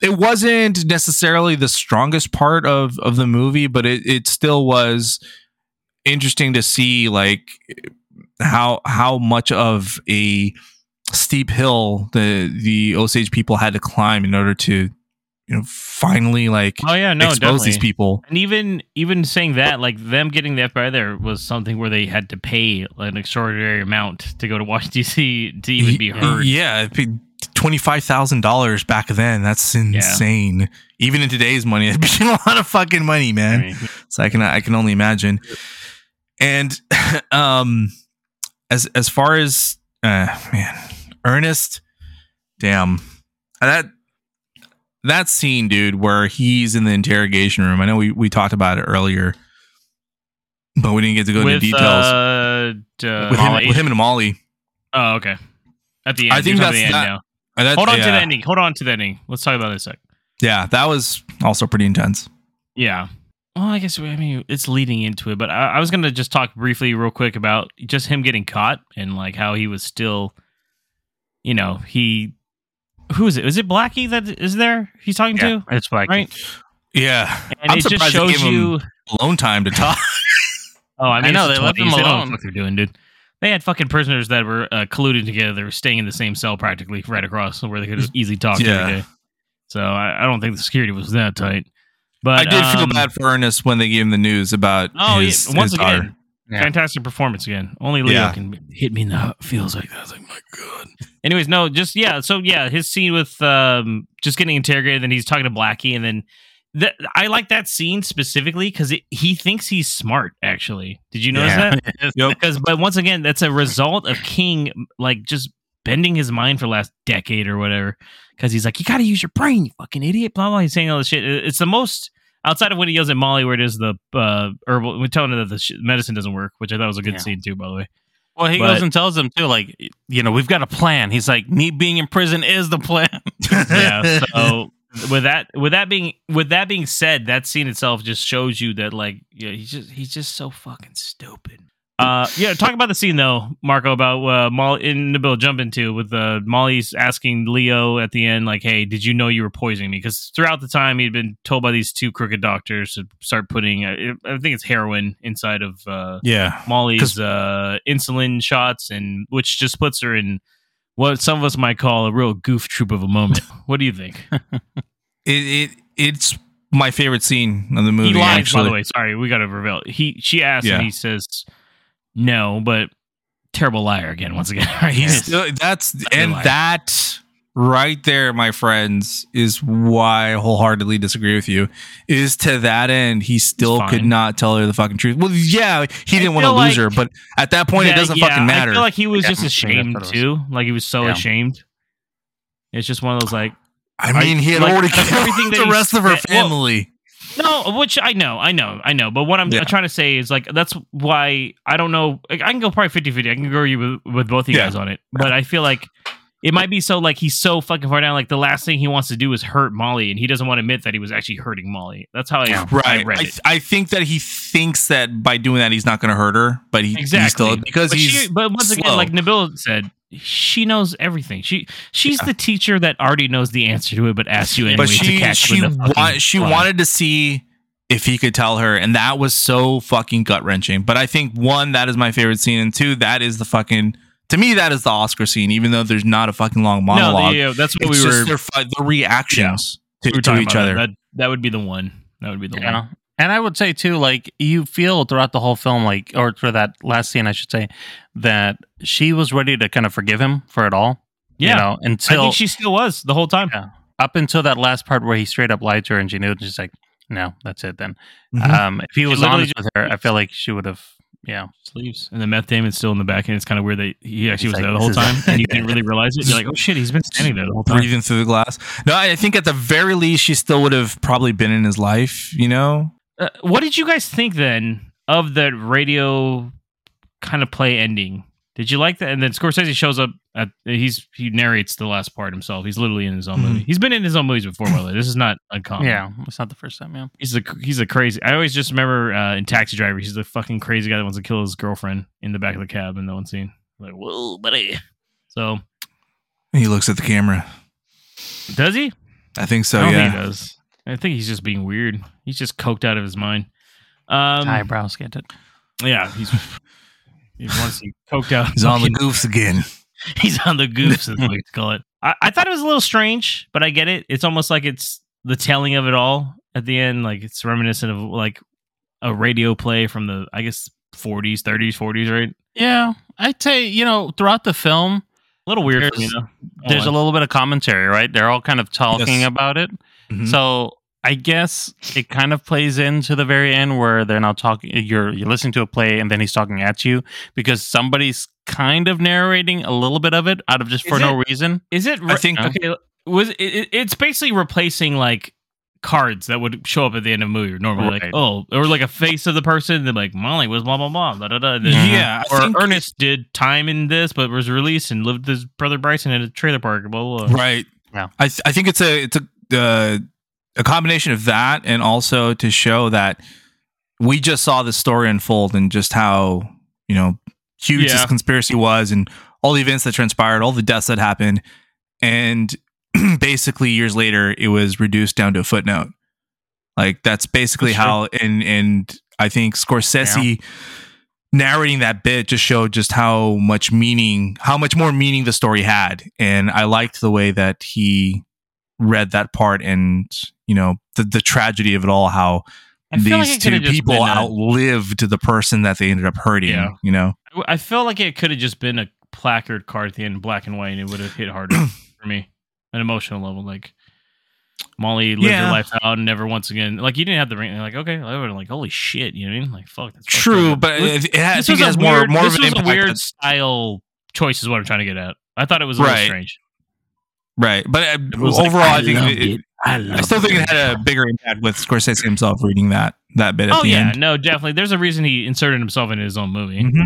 It wasn't necessarily the strongest part of of the movie, but it it still was interesting to see like how how much of a steep hill the the Osage people had to climb in order to you know finally like Oh yeah, no, expose definitely. these people. And even even saying that, like them getting the FBI there was something where they had to pay an extraordinary amount to go to Washington D.C. to even be heard. Yeah, twenty five thousand dollars back then. That's insane. Even in today's money, that'd be a lot of fucking money, man. I mean, so I can I can only imagine. And um, as as far as uh, man, Ernest, damn that that scene, dude, where he's in the interrogation room. I know we we talked about it earlier, but we didn't get to go into details uh, uh, with him with him and Molly. Oh, okay. At the end, I think that's the end that- now. Uh, Hold on to yeah. the ending. Hold on to the ending. Let's talk about it a sec. Yeah, that was also pretty intense. Yeah. Well, I guess I mean it's leading into it, but I, I was gonna just talk briefly, real quick, about just him getting caught and like how he was still, you know, he. Who is it? Is it Blackie that is there? He's talking Yeah, to, it's like right? Yeah, And I'm it just surprised they shows gave him you. alone time to talk. Oh, I, mean, know, they the left 20s. him They don't know alone. what they're doing, dude. They had fucking prisoners that were uh, colluding together. They were staying in the same cell practically right across where they could just easily talk Yeah. every day. So I, I don't think the security was that tight. But I did feel um, bad for Ernest when they gave him the news about Oh, his, yeah. once his again, daughter. Yeah. fantastic performance again. Only Leo Yeah. can hit me in the feels like that. I was like, my god. Anyways, no, just yeah. So yeah, his scene with um just getting interrogated, and he's talking to Blackie, and then I like that scene specifically because he thinks he's smart. Actually, did you notice Yeah. that? Yep. Because, but once again, that's a result of King like just bending his mind for the last decade or whatever. Because he's like, you got to use your brain, you fucking idiot. Blah blah. He's saying all this shit. It's the most outside of when he yells at Molly, where it is the uh, herbal. We're telling her that the sh- medicine doesn't work, which I thought was a good Yeah. scene too. By the way, Well, he But- goes and tells them too, like, you know, we've got a plan. He's like, me being in prison is the plan. yeah. So with that, with that being, with that being said, that scene itself just shows you that like, yeah, he's just he's just so fucking stupid. Uh, yeah. Talk about the scene though, Marco, about uh, Molly in the bill jump into with uh, Molly's asking Leo at the end, like, "Hey, did you know you were poisoning me?" Because throughout the time he'd been told by these two crooked doctors to start putting, uh, I think it's heroin inside of uh, Yeah, Molly's uh, insulin shots, and which just puts her in what some of us might call a real goof troop of a moment. what do you think? it, it it's my favorite scene of the movie. he lies, actually, by the way. Sorry, we got to reveal. He she asks, Yeah. and he says no, but terrible liar again. Once again, right? he's still that's and liar. that right there, my friends, is why I wholeheartedly disagree with you. Is to that end, he still could not tell her the fucking truth. Well, yeah, he didn't want to feel lose her, but at that point, Yeah, it doesn't yeah, fucking matter. I feel like he was Yeah, just I think that's ashamed was. too. Like he was so Yeah. ashamed. It's just one of those like I mean, he had like, already killed everything that the rest of her said- well, family. No, which I know, I know, I know. But what I'm Yeah. trying to say is like that's why I don't know. Like, I can go probably 50 50. I can agree with, with both of you Yeah. guys on it. But I feel like it might be so like he's so fucking far down. Like the last thing he wants to do is hurt Molly, and he doesn't want to admit that he was actually hurting Molly. That's how I, I Right. read I, it. I think that he thinks that by doing that he's not going to hurt her, but he, he Exactly. still because but he's she, but once again, like Nabil said, she knows everything. She she's the teacher that already knows the answer to it, but asks you anyway but to she catch she the wa- she lie. wanted to see if he could tell her, and that was so fucking gut wrenching. But I think one that is my favorite scene, and two that is the fucking to me that is the Oscar scene, even though there's not a fucking long No, monologue. yeah, that's what it's we just were. their fi- the reactions we to, were to each other. That. that that would be the one. That would be the Yeah. one. And I would say too, like you feel throughout the whole film, like or for that last scene, I should say, that she was ready to kind of forgive him for it all. Yeah. you know, until I think she still was the whole time. Yeah. up until that last part where he straight up lied to her and she knew, and she's like, "No, that's it." Then, Mhm. um, if he was honest with her, I feel like she would have. Yeah, Sleeves. And the meth Damon's still in the back, and it's kind of weird that he actually He's was like, there the whole time, and you didn't really realize it. You're like, oh shit, he's been standing there the whole time. breathing through the glass. No, I think at the very least she still would have probably been in his life. You know, Uh, what did you guys think then of the radio kind of play ending? Did you like that? And then Scorsese shows up. At, he's he narrates the last part himself. He's literally in his own Mhm. movie. He's been in his own movies before, by the way. This is not uncommon. yeah, it's not the first time. Yeah, he's a he's a crazy. I always just remember uh, in Taxi Driver, he's the fucking crazy guy that wants to kill his girlfriend in the back of the cab in the one scene. Like, whoa, buddy. So he looks at the camera. does he? I think so. I don't yeah. think he does. I think he's just being weird. He's just coked out of his mind. Um, eyebrows get it. yeah, he's he wants to coked out. He's on the fucking- goofs again. He's on the goofs, is what we call it. I, I thought it was a little strange, but I get it. It's almost like it's the telling of it all at the end. Like it's reminiscent of like a radio play from the, I guess, 40s, 30s, 40s, right? Yeah, I'd say you know throughout the film, A little weird for me, There's- there's a little bit of commentary, right? They're all kind of talking Yes. about it. Mhm. So I guess it kind of plays into the very end where they're now talking. You're you're listening to a play, and then he's talking at you because somebody's kind of narrating a little bit of it out of just for Is no reason. Is it? I think- okay. Was it, it, it's basically replacing like cards that would show up at the end of a movie normally, like oh, or like a face of the person. They're like Molly was blah blah blah, da da da. then- Mhm. Yeah, or Ernest did time in this, but was released and lived with his brother Bryson in a trailer park. Blah blah. blah. Right. Yeah. I th- I think it's a it's a uh, a combination of that and also to show that we just saw the story unfold and just how you know huge Yeah. this conspiracy was and all the events that transpired, all the deaths that happened, and basically years later it was reduced down to a footnote. Like that's basically That's true. how and and I think Scorsese narrating that bit just showed just how much meaning, how much more meaning the story had. And I liked the way that he read that part and, you know, the, the tragedy of it all, how I feel like these two people a- outlived the person that they ended up hurting, Yeah. you know? I feel like it could have just been a placard card at the end, black and white, and it would have hit harder for me, an emotional level. Like Molly lived Yeah. her life out and never once again. Like you didn't have the ring. Like okay, I would like holy shit. You know what I mean? Like fuck. That's True, up. but This- it, it, I this was it a has weird, more, more this of an was a weird than- style choice, is what I'm trying to get at. I thought it was a little Right. strange. right. But uh, was like, overall, I, think it, it. I, I still think it. it had a bigger impact with Scorsese himself reading that, that bit at Oh the yeah, end. no, definitely. There's a reason he inserted himself in his own movie. Mhm.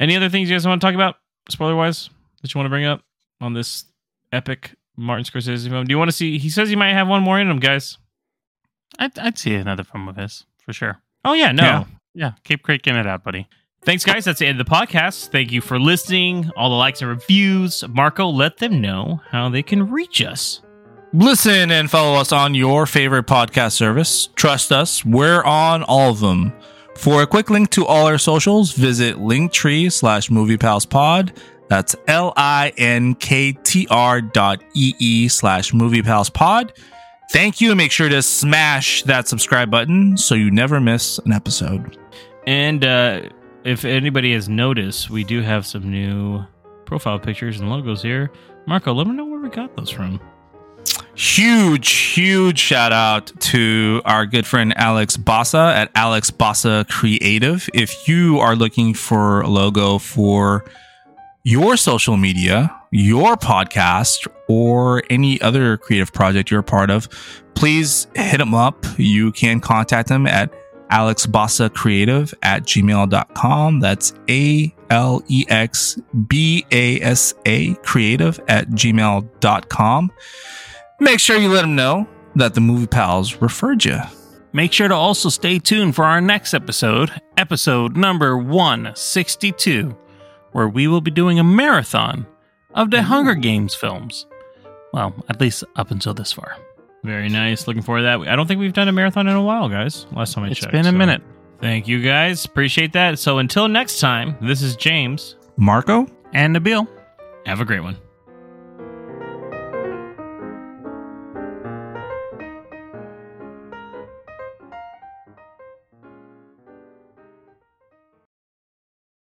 Any other things you guys want to talk about, spoiler wise, that you want to bring up on this epic Martin Scorsese film? Do you want to see? He says he might have one more in him, guys. I'd, I'd see another film of his for sure. Oh yeah, no. Yeah. Yeah, keep cranking it out, buddy. Thanks, guys. That's the end of the podcast. Thank you for listening. All the likes and reviews. Marco, let them know how they can reach us. Listen and follow us on your favorite podcast service. Trust us, we're on all of them. For a quick link to all our socials, visit linktree slash moviepalspod. That's L-I-N-K-T-R dot E-E slash moviepalspod. Thank you and make sure to smash that subscribe button so you never miss an episode. And uh, if anybody has noticed, we do have some new profile pictures and logos here. Marco, let me know where we got those from. Huge, huge shout out to our good friend Alex Basa at Alex Basa Creative. If you are looking for a logo for your social media, your podcast, or any other creative project you're a part of, please hit him up. You can contact him at alexbasacreative at gmail.com. That's A L E X B A S A creative at gmail.com. Make sure you let them know that the movie pals referred you. Make sure to also stay tuned for our next episode, episode number 162, where we will be doing a marathon of the Hunger Games films. Well, at least up until this far. Very nice. Looking forward to that. I don't think we've done a marathon in a while, guys. Last time I It's checked. been a so minute. Thank you, guys. Appreciate that. So until next time, this is James. Marco? And Nabil. Have a great one.